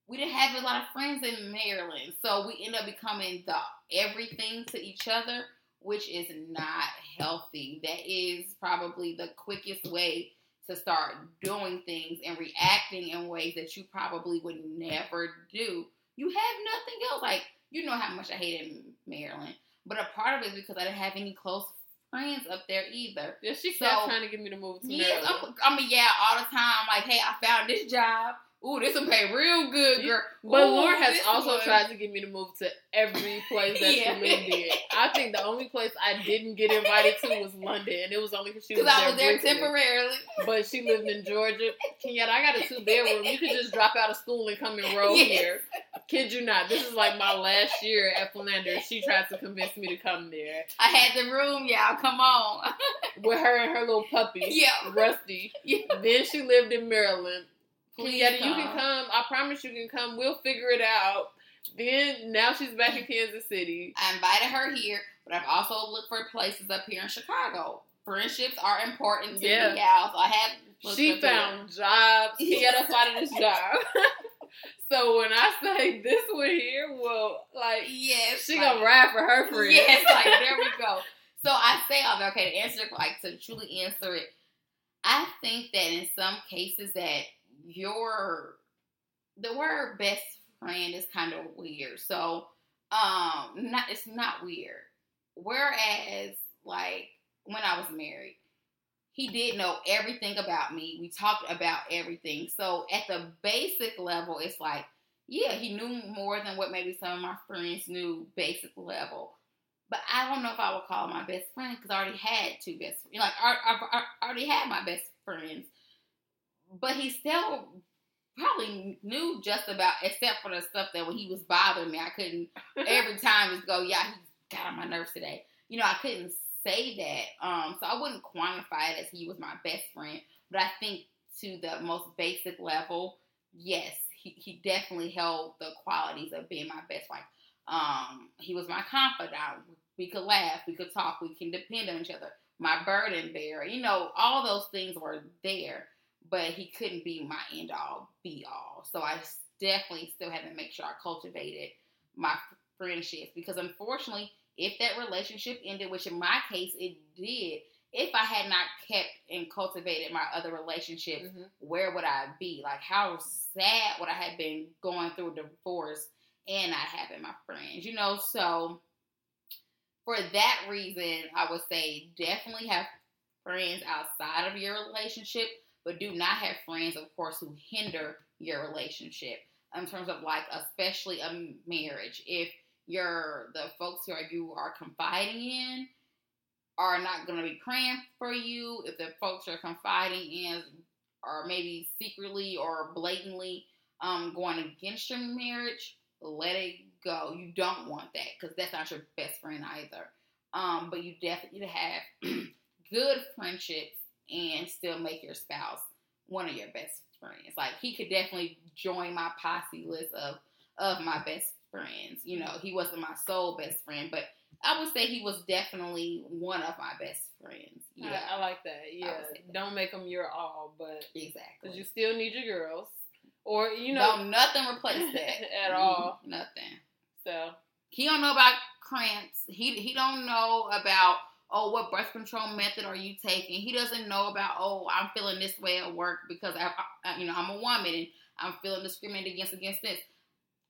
we didn't have a lot of friends in Maryland, so we end up becoming the everything to each other which is not healthy. That is probably the quickest way to start doing things and reacting in ways that you probably would never do. You have nothing else. Like, you know how much I hated Maryland. But a part of it is because I didn't have any close friends up there either. Yeah, she So- kept trying to get me to move to Yes, Maryland. I'm, I mean, yeah, all the time. Like, hey, I found this job. Ooh, this will pay real good, girl. But Ooh, Lauren has also one. tried to get me to move to every place that Yeah. she lived in. I think the only place I didn't get invited to was London, and it was only because she was Because there I was there temporarily. But she lived in Georgia. Kenyatta, I got a two bedroom. You could just drop out of school and come and roll Yes. here. Kid you not. This is like my last year at Philander. She tried to convince me to come there I had the room, y'all. Come on. with her and her little puppy, Yeah. Rusty. Yeah. Then she lived in Maryland. Please Kenyatta, you can come. I promise you can come. We'll figure it out. Then now she's back in Kansas City. I invited her here, but I've also looked for places up here in Chicago. Friendships are important to Yeah. me, y'all. So I have. She up here. found jobs. Kenyatta spotted this job. so when I say this one here, well, like Yes. she like- gonna ride for her friends. Yes, like there we go. So I say all that. Okay, to answer, like to truly answer it, I think that in some cases that your the word best friend is kind of weird. So um, not it's not weird. Whereas like when I was married, he did know everything about me. We talked about everything. So at the basic level, it's like yeah, he knew more than what maybe some of my friends knew basic level. But I don't know if I would call my best friend because I already had two best friends. Like, I, I, I already had my best friends. But he still probably knew just about, except for the stuff that when he was bothering me, I couldn't every time just go, yeah, he got on my nerves today. You know, I couldn't say that. Um, so I wouldn't quantify it as he was my best friend. But I think to the most basic level, yes, he, he definitely held the qualities of being my best friend. Um, he was my confidant. We could laugh, we could talk, we can depend on each other. My burden bearer, you know, all those things were there, but he couldn't be my end all, be all. So I definitely still had to make sure I cultivated my friendships because unfortunately, if that relationship ended, which in my case it did, if I had not kept and cultivated my other relationships, Mhm. where would I be? Like how sad would I have been going through a divorce and not having my friends, you know? So for that reason, I would say definitely have friends outside of your relationship, but do not have friends, of course, who hinder your relationship in terms of like, especially a marriage. If you're the folks who are, you are confiding in are not going to be praying for you, if the folks you're confiding in are maybe secretly or blatantly um, going against your marriage, let it go. You don't want that because that's not your best friend either. Um, but you definitely have good friendships and still make your spouse one of your best friends. Like he could definitely join my posse list of of my best friends. You know, he wasn't my sole best friend, but I would say he was definitely one of my best friends. Yeah, I, I like that. Yeah, that. don't make them your all, but exactly because you still need your girls, or you know, no, nothing replace that at all. Mm-hmm. Nothing. So he don't know about cramps. He he don't know about oh what birth control method are you taking. He doesn't know about oh I'm feeling this way at work because I, I you know I'm a woman and I'm feeling discriminated against against this.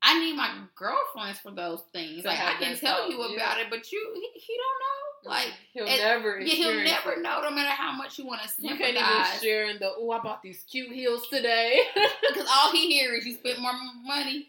I need my girlfriends for those things. Like I can tell you about it, but you he, he don't know. Mm-hmm. Like he'll never, yeah, he'll never it. know. No matter how much you want to sympathize. You can't even share in the oh, I bought these cute heels today because all he hears is you spent more money.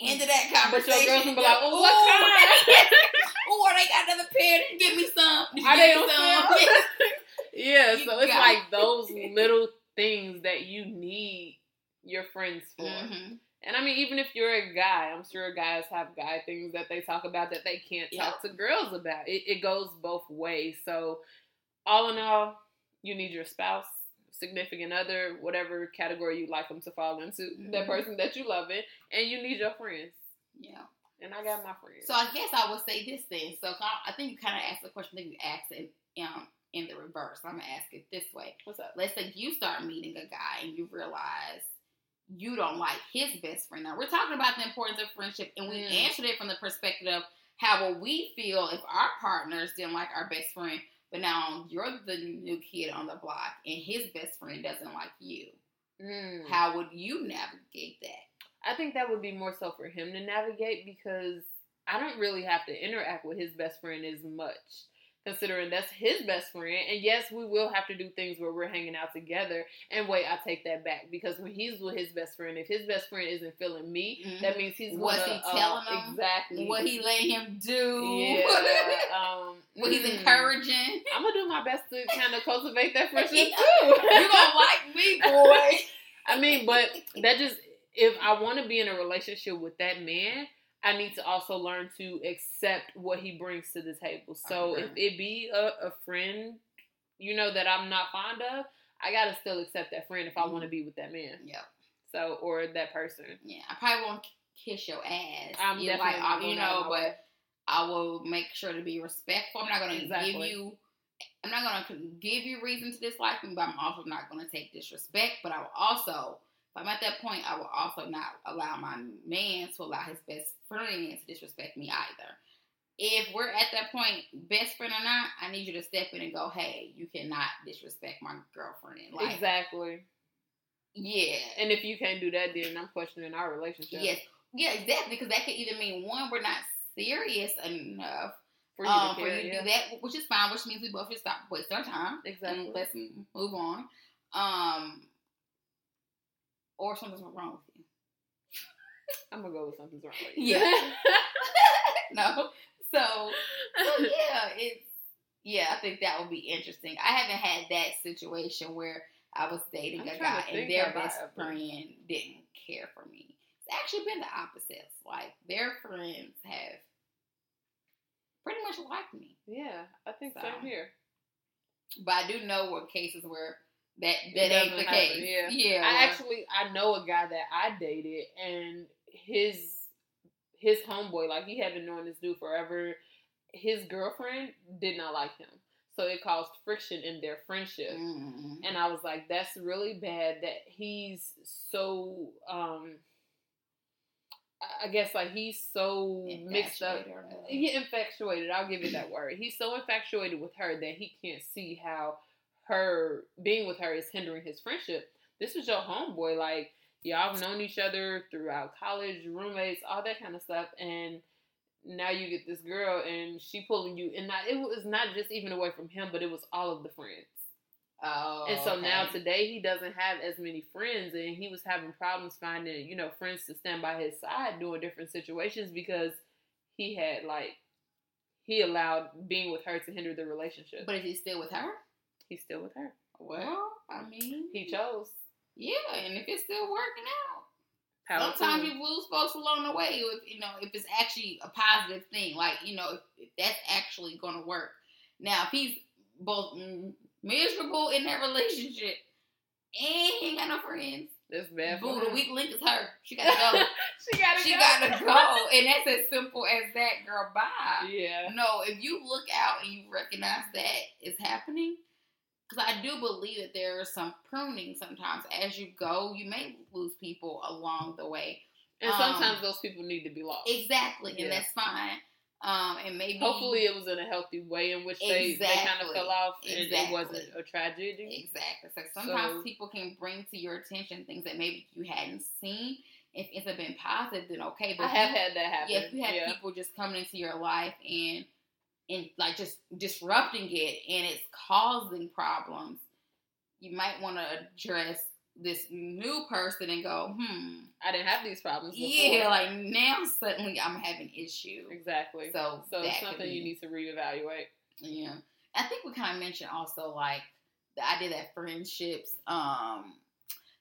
Into that conversation. But your girls can be like, oh, what kind? oh, they got another pair. Give me some. Are they on some? yeah, so it's like those little things that you need your friends for. Mm-hmm. And I mean, even if you're a guy, I'm sure guys have guy things that they talk about that they can't yep. talk to girls about. It, it goes both ways. So, all in all, you need your spouse, significant other, whatever category you like them to fall into, mm-hmm. that person that you love it, and you need your friends. Yeah. And I got my friends. So I guess I would say this thing. So I think you kind of asked the question that you asked it um, in the reverse. I'm gonna ask it this way. What's up? Let's say you start meeting a guy and you realize you don't like his best friend. Now we're talking about the importance of friendship, and we mm. answered it from the perspective of how will we feel if our partners didn't like our best friend, but now you're the new kid on the block, and his best friend doesn't like you. Mm. How would you navigate that? I think that would be more so for him to navigate because I don't really have to interact with his best friend as much considering that's his best friend. And yes, we will have to do things where we're hanging out together. And wait, I take that back because when he's with his best friend, if his best friend isn't feeling me, mm-hmm. that means he's what's he uh, telling uh, him exactly what he let him do. Yeah, um, what he's mm. encouraging. I'm gonna do my best to kind of cultivate that friendship too. you gonna like me, boy. I mean, but that just if I want to be in a relationship with that man I need to also learn to accept what he brings to the table. So if it be a, a, friend, you know, that I'm not fond of, I gotta still accept that friend if I want to mm-hmm. be with that man. Yeah. So or that person. Yeah, I probably won't kiss your ass. I'm you definitely like, you know, but I will make sure to be respectful. I'm not gonna exactly. give you. I'm not gonna give you reason to dislike me, but I'm also not gonna take disrespect. But I will also if I'm at that point, I will also not allow my man to allow his best friend to disrespect me either. If we're at that point, best friend or not, I need you to step in and go, hey, you cannot disrespect my girlfriend. Like, exactly. Yeah. And if you can't do that, then I'm questioning our relationship. Yes. Yeah, exactly. Because that could either mean one, we're not serious enough for you, um, to, for you to do that, which is fine, which means we both just stop wasting our time. Exactly. And let's move on. Um, or something's wrong with you. I'm gonna go with something's wrong with you. Yeah. no. So, so yeah, it's yeah. I think that would be interesting. I haven't had that situation where I was dating I'm a guy and their best friend didn't care for me. It's actually been the opposites. Like their friends have pretty much liked me. Yeah, I think so. same here. But I do know what cases where that that ain't the case. Yeah. yeah. I actually I know a guy that I dated and his his homeboy, like he had been knowing this dude forever. His girlfriend did not like him. So it caused friction in their friendship. Mm-hmm. And I was like, that's really bad that he's so um I guess like he's so mixed up. He infatuated. I'll give you that word. He's so infatuated with her that he can't see how her being with her is hindering his friendship. This is your homeboy. Like y'all have known each other throughout college, roommates, all that kind of stuff, and now you get this girl and she pulling you and not it was not just even away from him, but it was all of the friends. Oh, And so now today he doesn't have as many friends, and he was having problems finding, you know, friends to stand by his side during different situations because he had like he allowed being with her to hinder the relationship. But is he still with her? He's still with her. Well, I mean, He chose. yeah, and if it's still working out, Power sometimes you lose folks along the way. If you know, if it's actually a positive thing, like you know, if, if that's actually going to work. Now, if he's both miserable in that relationship and he ain't got no friends, That's bad. boo, the weak link is her. She gotta go. she gotta she go. gotta go, and that's as simple as that, girl. Bye. Yeah. No, if you look out and you recognize that is happening, because I do believe that there is some pruning sometimes. As you go, you may lose people along the way. And Um, sometimes those people need to be lost. Exactly, Yeah. and that's fine. Um, and maybe Hopefully, it was in a healthy way in which they, they kind of fell off and it wasn't a tragedy. exactly. So sometimes So- people can bring to your attention things that maybe you hadn't seen. If it's been positive, then okay. But I have you- had that happen. yeah, if you have yeah. people just coming into your life and and like just disrupting it and it's causing problems, you might want to address this new person and go, hmm, I didn't have these problems before. yeah, like now suddenly I'm having issues. exactly. So, So something be- you need to reevaluate. Yeah, I think we kind of mentioned also like the idea that friendships, um,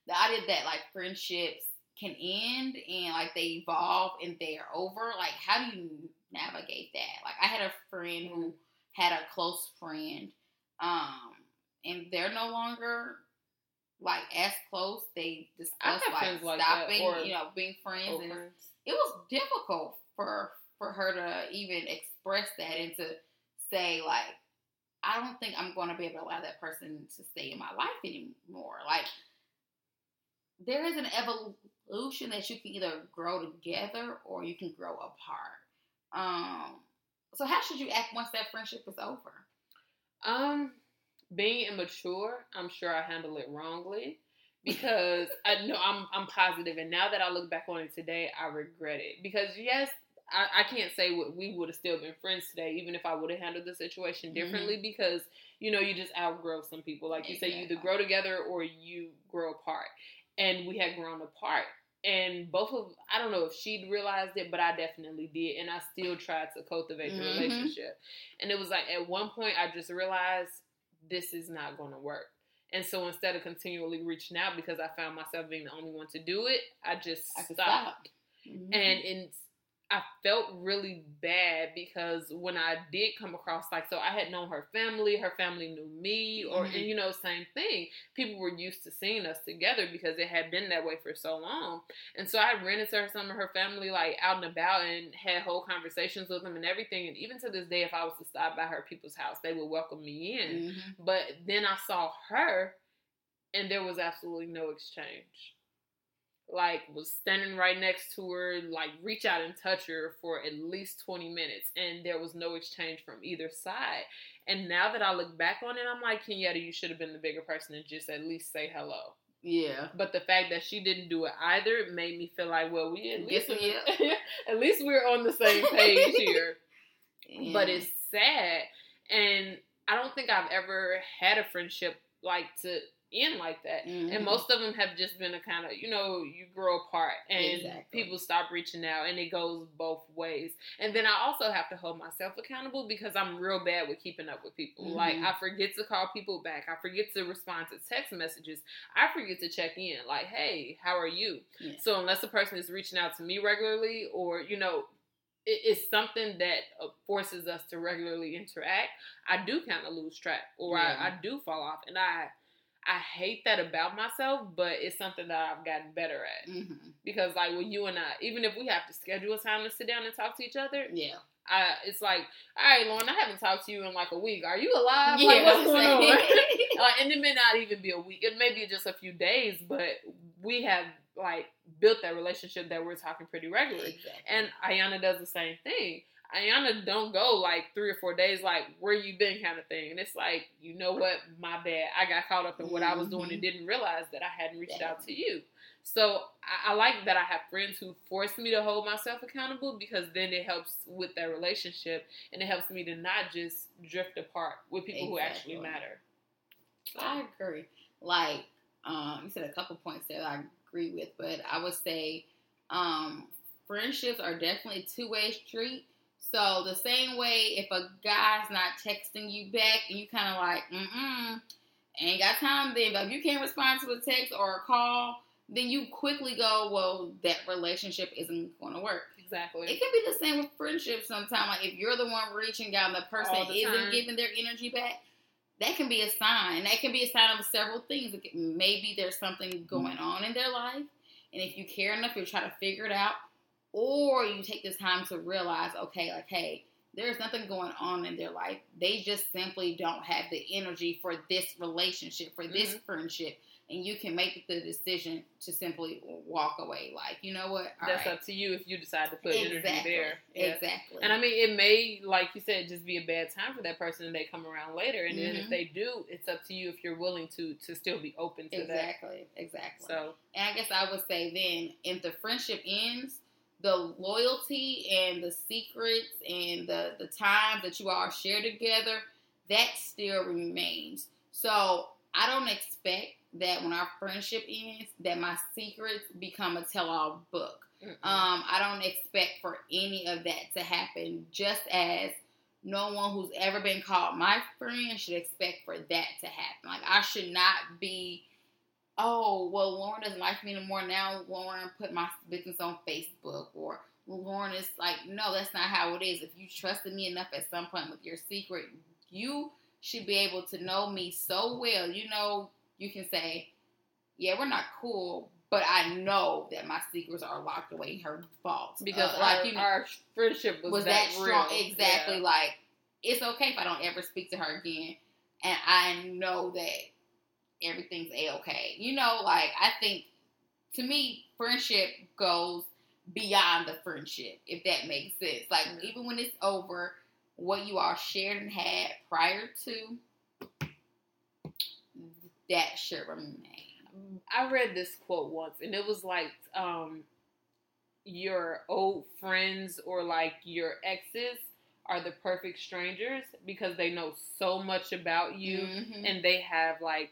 the idea that like friendships can end and like they evolve and they're over. Like, how do you navigate that? Like, I had a friend who had a close friend, um, and they're no longer like as close. They discussed like like stopping, or- you know, being friends, and friends. it was difficult for for her to even express that and to say like I don't think I'm going to be able to allow that person to stay in my life anymore. Like there is an evolution that you can either grow together or you can grow apart. Um so how should you act once that friendship is over? Um, being immature, I'm sure I handle it wrongly because I know I'm I'm positive, and now that I look back on it today, I regret it because yes. I, I can't say what we would have still been friends today, even if I would have handled the situation differently, because you know you just outgrow some people. Like you say, you either grow together or you grow apart, and we had grown apart. And both of I don't know if she'd realized it, but I definitely did, and I still tried to cultivate the Mhm. relationship. And it was like at one point I just realized this is not going to work. And so instead of continually reaching out because I found myself being the only one to do it, I just I stopped. stop. Mhm. And it's I felt really bad because when I did come across like so I had known her family, her family knew me, or Mhm. and you know same thing. People were used to seeing us together because it had been that way for so long. And so I ran into her, some of her family like out and about and had whole conversations with them and everything. And even to this day, if I was to stop by her people's house, they would welcome me in. Mhm. But then I saw her, and there was absolutely no exchange. Like, was standing right next to her, like, reach out and touch her for at least 20 minutes, and there was no exchange from either side. And now that I look back on it, I'm like, Kenyatta, you should have been the bigger person and just at least say hello. Yeah. But the fact that she didn't do it either made me feel like, well, we at least, Yes, at least we're on the same page here Yeah. but it's sad and i don't think i've ever had a friendship like to end like that Mhm. and most of them have just been a kind of you know you grow apart and Exactly. people stop reaching out and it goes both ways and then i also have to hold myself accountable because i'm real bad with keeping up with people like Mhm. i forget to call people back i forget to respond to text messages i forget to check in like hey how are you Yeah. so unless a person is reaching out to me regularly or you know it's something that uh, forces us to regularly interact i do kind of lose track or Yeah. I, I do fall off and i i hate that about myself but it's something that i've gotten better at Mhm. because like with you and i even if we have to schedule a time to sit down and talk to each other Yeah. I, it's like all right lauren i haven't talked to you in like a week are you alive Yeah. like, what's going on like, and it may not even be a week. It may be just a few days, but we have like built that relationship that we're talking pretty regularly. Exactly. And Ayana does the same thing. Ayana don't go like three or four days, like where you been kind of thing. And it's like, you know what, my bad. I got caught up in what I was doing and didn't realize that I hadn't reached out to you. So I, I like that I have friends who force me to hold myself accountable because then it helps with that relationship and it helps me to not just drift apart with people who actually matter. I agree. Like, um, you said a couple points that I agree with, but I would say um, friendships are definitely two way street. So the same way, if a guy's not texting you back and you kind of like, mm mm, ain't got time then, but if you can't respond to a text or a call, then you quickly go, well, that relationship isn't going to work. Exactly. It can be the same with friendships sometimes. Like if you're the one reaching out and the person the isn't time. giving their energy back, that can be a sign. And that can be a sign of several things. Maybe there's something going on in their life, and if you care enough, you'll try to figure it out, or you take this time to realize, okay, like, hey, there's nothing going on in their life. They just simply don't have the energy for this relationship, for this Mhm. friendship. And you can make the decision to simply walk away. Like, you know what? All That's right. up to you if you decide to put energy there. Yeah. Exactly. And I mean, it may, like you said, just be a bad time for that person, and they come around later. And then if Mhm. they do, it's up to you if you're willing to to still be open to that. exactly. Exactly. So And I guess I would say then, if the friendship ends, the loyalty and the secrets and the the times that you all share together, that still remains. So I don't expect that when our friendship ends, that my secrets become a tell-all book. mm-mm. Um, I don't expect for any of that to happen. Just as no one who's ever been called my friend should expect for that to happen. Like I should not be. Oh well, Lauren doesn't like me anymore. Now Lauren put my business on Facebook, or Lauren is like, no, that's not how it is. If you trusted me enough at some point with your secret, you should be able to know me so well. You know, you can say, yeah, we're not cool, but I know that my secrets are locked away in her vault because Uh, our, you know, our friendship was, was that, that strong. Exactly. Yeah. Like it's okay if I don't ever speak to her again, and I know that everything's a okay. You know, like I think to me, friendship goes beyond the friendship, if that makes sense. Like even when it's over, what you all shared and had prior to that should remain. I read this quote once, and it was like, um, your old friends or like your exes are the perfect strangers because they know so much about you Mhm. and they have like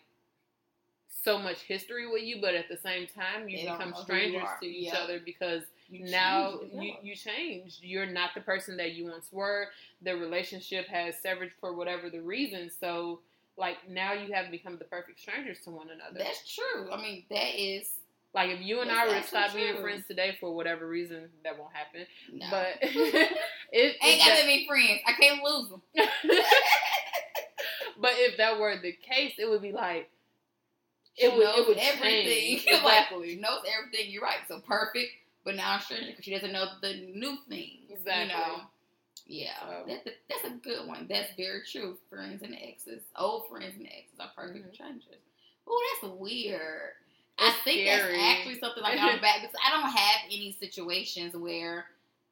so much history with you, but at the same time, you They become who you strangers to each Yeah. other because You now you, you changed. You're not the person that you once were. The relationship has severed for whatever the reason. So, like, now you have become the perfect strangers to one another. That's true. I mean, that is like, if you and I were to stop being friends today for whatever reason, that won't happen. no. But it, Ain't it- got that- that many friends. I can't lose them. but if that were the case, it would be like it would knows it would everything. change Like, exactly. she knows everything. You're right. So perfect, but now stranger because she doesn't know the new things. Exactly. You know. Yeah, So- that's, a, that's a good one. That's very true. Friends and exes, old friends and exes are perfect Mhm. strangers. Oh, that's weird. I think scary. that's actually something like I'm back because I don't have any situations where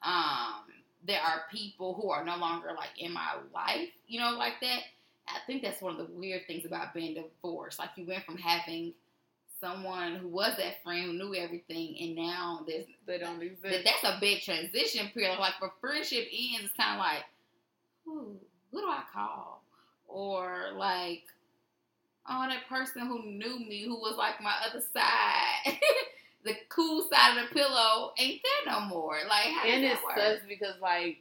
um there are people who are no longer like in my life, you know, like that. I think that's one of the weird things about being divorced. Like you went from having someone who was that friend who knew everything, and now there's They don't that, exist. that's a big transition period. Like for friendship ends, it's kind of like, who, who do I call? Or like, oh, that person who knew me, who was like my other side, the cool side of the pillow, ain't there no more. Like, how and does it work? sucks because like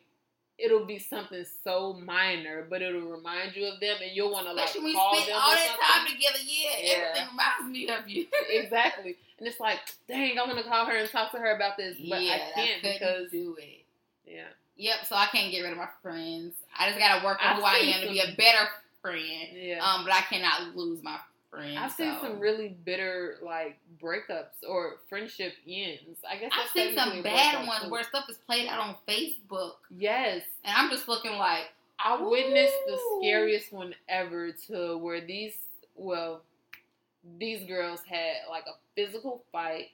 it'll be something so minor, but it'll remind you of them, and you'll want to like Especially call spend them all that time together. Yeah, Yeah. everything reminds me of you. exactly, and it's like, dang, I want to call her and talk to her about this, but yeah, I can't couldn't because do it. yeah, Yep, so I can't get rid of my friends. I just gotta work on who I seen am to be a better friend. yeah. Um, but I cannot lose my friends. I've seen so. some really bitter like breakups or friendship ends. I guess I've seen some bad ones too. where stuff is played out on Facebook, yes, and I'm just looking like, I witnessed the scariest one ever to where these well these girls had like a physical fight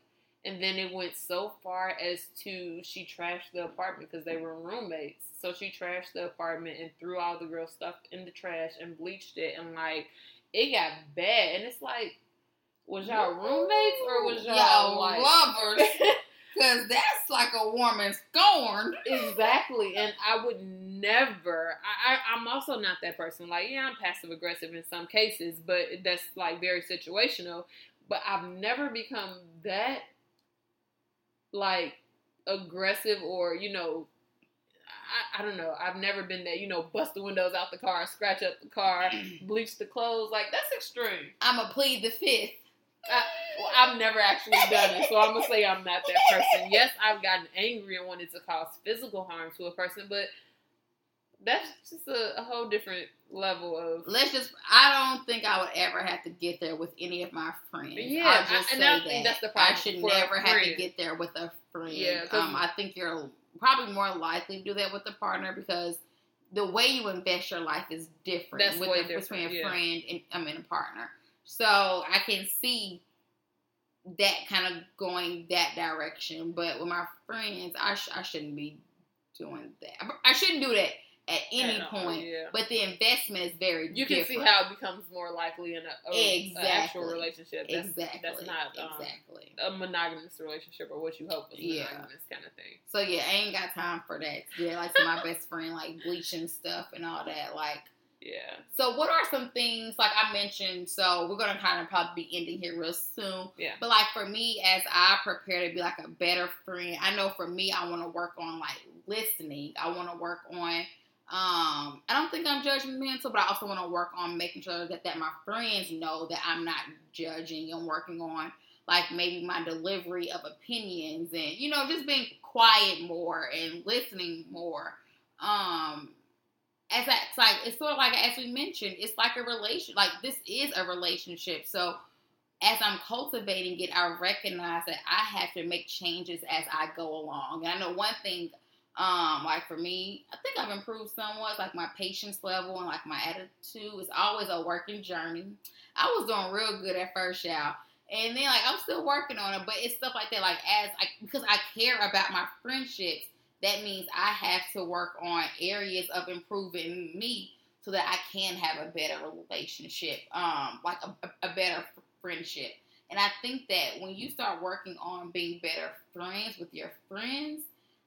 and then it went so far as to she trashed the apartment because they were roommates. So she trashed the apartment and threw all the girls' stuff in the trash and bleached it and like it got bad and it's like was y'all roommates or was y'all, y'all like lovers? Because that's like a woman scorned. exactly and I would never. I, I I'm also not that person. Like yeah, I'm passive aggressive in some cases, but that's like very situational. But I've never become that like aggressive or you know I, I, don't know. I've never been there. You know, bust the windows out the car, scratch up the car, bleach the clothes. Like that's extreme. I'm gonna plead the fifth. I, well, I've never actually done it, so I'm gonna say I'm not that person. Yes, I've gotten angry and wanted to cause physical harm to a person, but that's just a, a, whole different level of. Let's just. I don't think I would ever have to get there with any of my friends. Yeah, I'll just I, and I that. think that's the problem. I should never have to get there with a friend. Yeah, um, I think you're probably more likely to do that with a partner because the way you invest your life is different that's with between a yeah. friend and I mean a partner. So I can see that kind of going that direction. But with my friends, I, sh- I shouldn't be doing that. I shouldn't do that at any point. Yeah. But the investment is very. You different. can see how it becomes more likely in a, a exactly. actual relationship. That's, exactly. That's not um, exactly a monogamous relationship or what you hope is yeah. monogamous kind of thing. So yeah, I ain't got time for that. Yeah, like my best friend, like bleaching stuff and all that. Like. Yeah. So what are some things like I mentioned? So we're gonna kind of probably be ending here real soon. Yeah. But like for me, as I prepare to be like a better friend, I know for me, I want to work on like listening. I want to work on um, I don't think I'm judgmental, but I also want to work on making sure that, that my friends know that I'm not judging and working on like maybe my delivery of opinions and you know just being quiet more and listening more. Um, as it's like it's sort of like as we mentioned, it's like a relation. Like this is a relationship, so as I'm cultivating it, I recognize that I have to make changes as I go along. And I know one thing um, like for me, I think I've improved somewhat. Like my patience level and like my attitude is always a working journey. I was doing real good at first, y'all. And then like I'm still working on it, but it's stuff like that. Like as like because I care about my friendships, that means I have to work on areas of improving me so that I can have a better relationship, um, like a, a better friendship. And I think that when you start working on being better friends with your friends,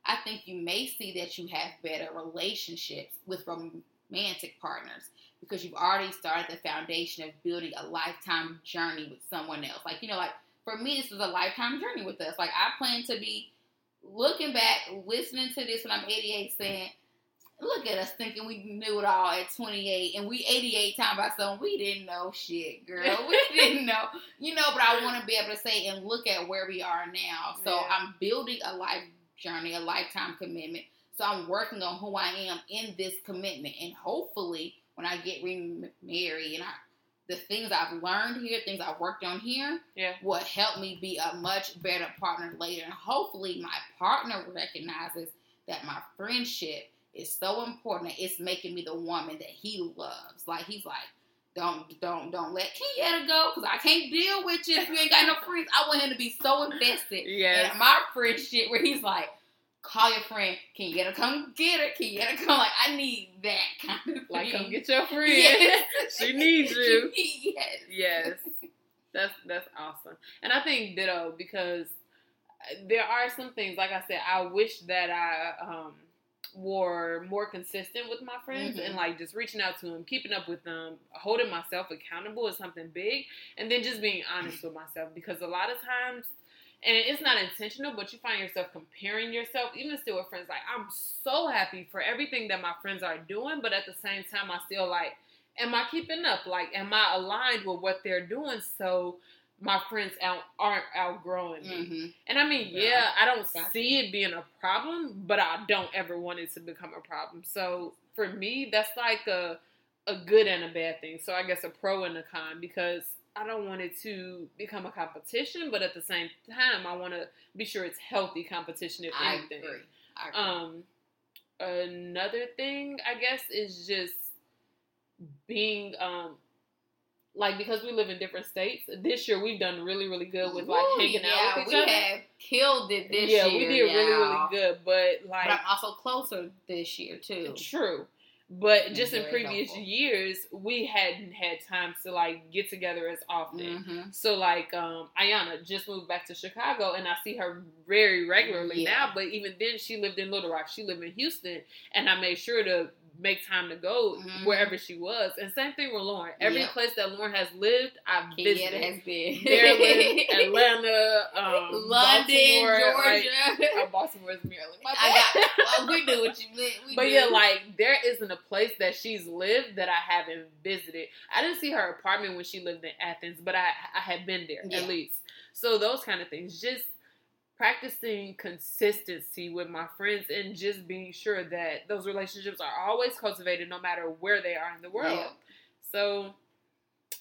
I think you may see that you have better relationships with romantic partners because you've already started the foundation of building a lifetime journey with someone else. Like, you know, like for me, this is a lifetime journey with us. Like, I plan to be looking back, listening to this when I'm 88, saying, Look at us thinking we knew it all at 28, and we 88 talking about something we didn't know shit, girl. We didn't know, you know. But I want to be able to say and look at where we are now. So yeah. I'm building a life journey, a lifetime commitment. So I'm working on who I am in this commitment, and hopefully, when I get remarried and I, the things I've learned here, things I've worked on here, yeah. will help me be a much better partner later. And hopefully, my partner recognizes that my friendship is so important that it's making me the woman that he loves. Like he's like, don't don't don't let Kenyatta go because I can't deal with you if you ain't got no friends. I want him to be so invested yes. in my friendship where he's like, call your friend, Kenyatta come get her, Kenyatta come like I need that kind of thing. Like come get your friend. Yes. she needs you. yes. Yes. That's that's awesome. And I think ditto because there are some things, like I said, I wish that I um were more consistent with my friends mm-hmm. and like just reaching out to them, keeping up with them, holding myself accountable is something big, and then just being honest with myself because a lot of times, and it's not intentional, but you find yourself comparing yourself, even still with friends. Like I'm so happy for everything that my friends are doing, but at the same time, I still like, am I keeping up? Like, am I aligned with what they're doing? So my friends out aren't outgrowing me. Mm-hmm. And I mean, yeah, yeah I don't see it being a problem, but I don't ever want it to become a problem. So for me, that's like a a good and a bad thing. So I guess a pro and a con because I don't want it to become a competition, but at the same time, I want to be sure it's healthy competition. If I anything, agree. I agree. um, another thing I guess is just being um like because we live in different states, this year we've done really, really good with like Ooh, hanging yeah, out with each we other. have killed it this yeah, year. Yeah, we did really, really good. But like, but I'm also closer this year too. True, But just in previous helpful. years, we hadn't had times to like get together as often. hmm So like um Ayana just moved back to Chicago and I see her very regularly Yeah. now, but even then she lived in Little Rock. She lived in Houston and I made sure to make time to go Mhm. wherever she was. And same thing with Lauren. Every Yep. place that Lauren has lived, I've Yeah, visited. it has been. Maryland, Atlanta, um, London, Baltimore, like- Georgia. uh, Baltimore is Maryland. My I got. Well, we do what you meant. We But do. yeah, like there isn't a place that she's lived that I haven't visited. I didn't see her apartment when she lived in Athens, but I I had been there Yeah. at least. So those kind of things, just practicing consistency with my friends and just being sure that those relationships are always cultivated no matter where they are in the world. Yeah. So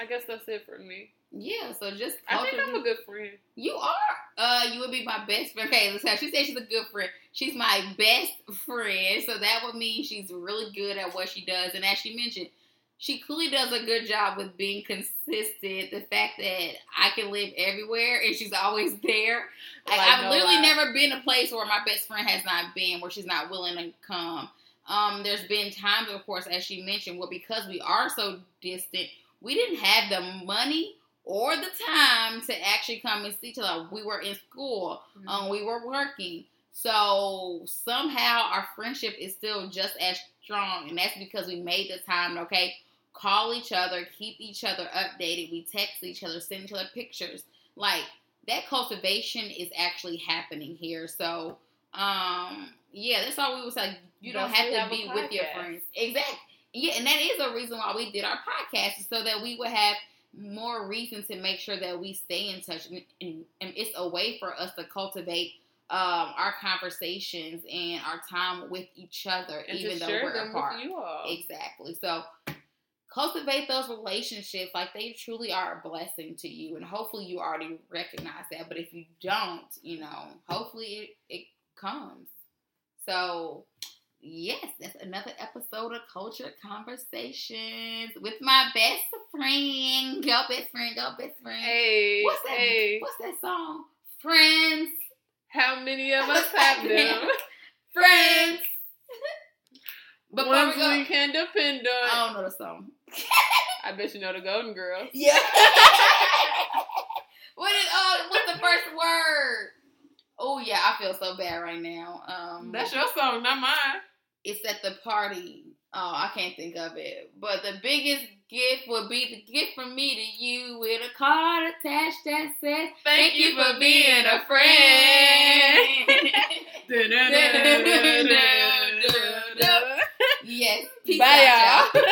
I guess that's it for me. Yeah, so just I think I'm a good friend. You are. Uh, you would be my best friend. Okay, let's have. She said she's a good friend. She's my best friend, so that would mean she's really good at what she does. And as she mentioned, she clearly does a good job with being consistent. The fact that I can live everywhere and she's always there. Like, Like, I've no literally lie. never been a place where my best friend has not been, where she's not willing to come. Um, there's been times, of course, as she mentioned, well, because we are so distant, we didn't have the money or the time to actually come and see each other. We were in school, Mm-hmm. um, we were working. So somehow our friendship is still just as strong, and that's because we made the time. Okay, call each other, keep each other updated. We text each other, send each other pictures. Like that cultivation is actually happening here. So, um, yeah, that's all we would say. You don't have to have be with your friends, exactly. Yeah, and that is a reason why we did our podcast, so that we would have more reason to make sure that we stay in touch, and, and, and it's a way for us to cultivate um, our conversations and our time with each other, and even though we're apart. with you all. Exactly. So cultivate those relationships like they truly are a blessing to you, and hopefully you already recognize that. But if you don't, you know, hopefully it, it comes. So yes, that's another episode of Culture Conversations with my best friend. Go best friend, go best friend. Hey, What's that? hey, What's that song? Friends, how many of us have them? friends. Before Ones we go, we can depend on. I don't know the song. I bet you know the Golden Girls. Yeah. what is oh what's the first word? Oh yeah, I feel so bad right now. Um That's your song, not mine. it's at the party. Oh, I can't think of it. But the biggest gift would be the gift from me to you with a card attached that says Thank, you for being a friend. yes. Peace Bye, out, y'all.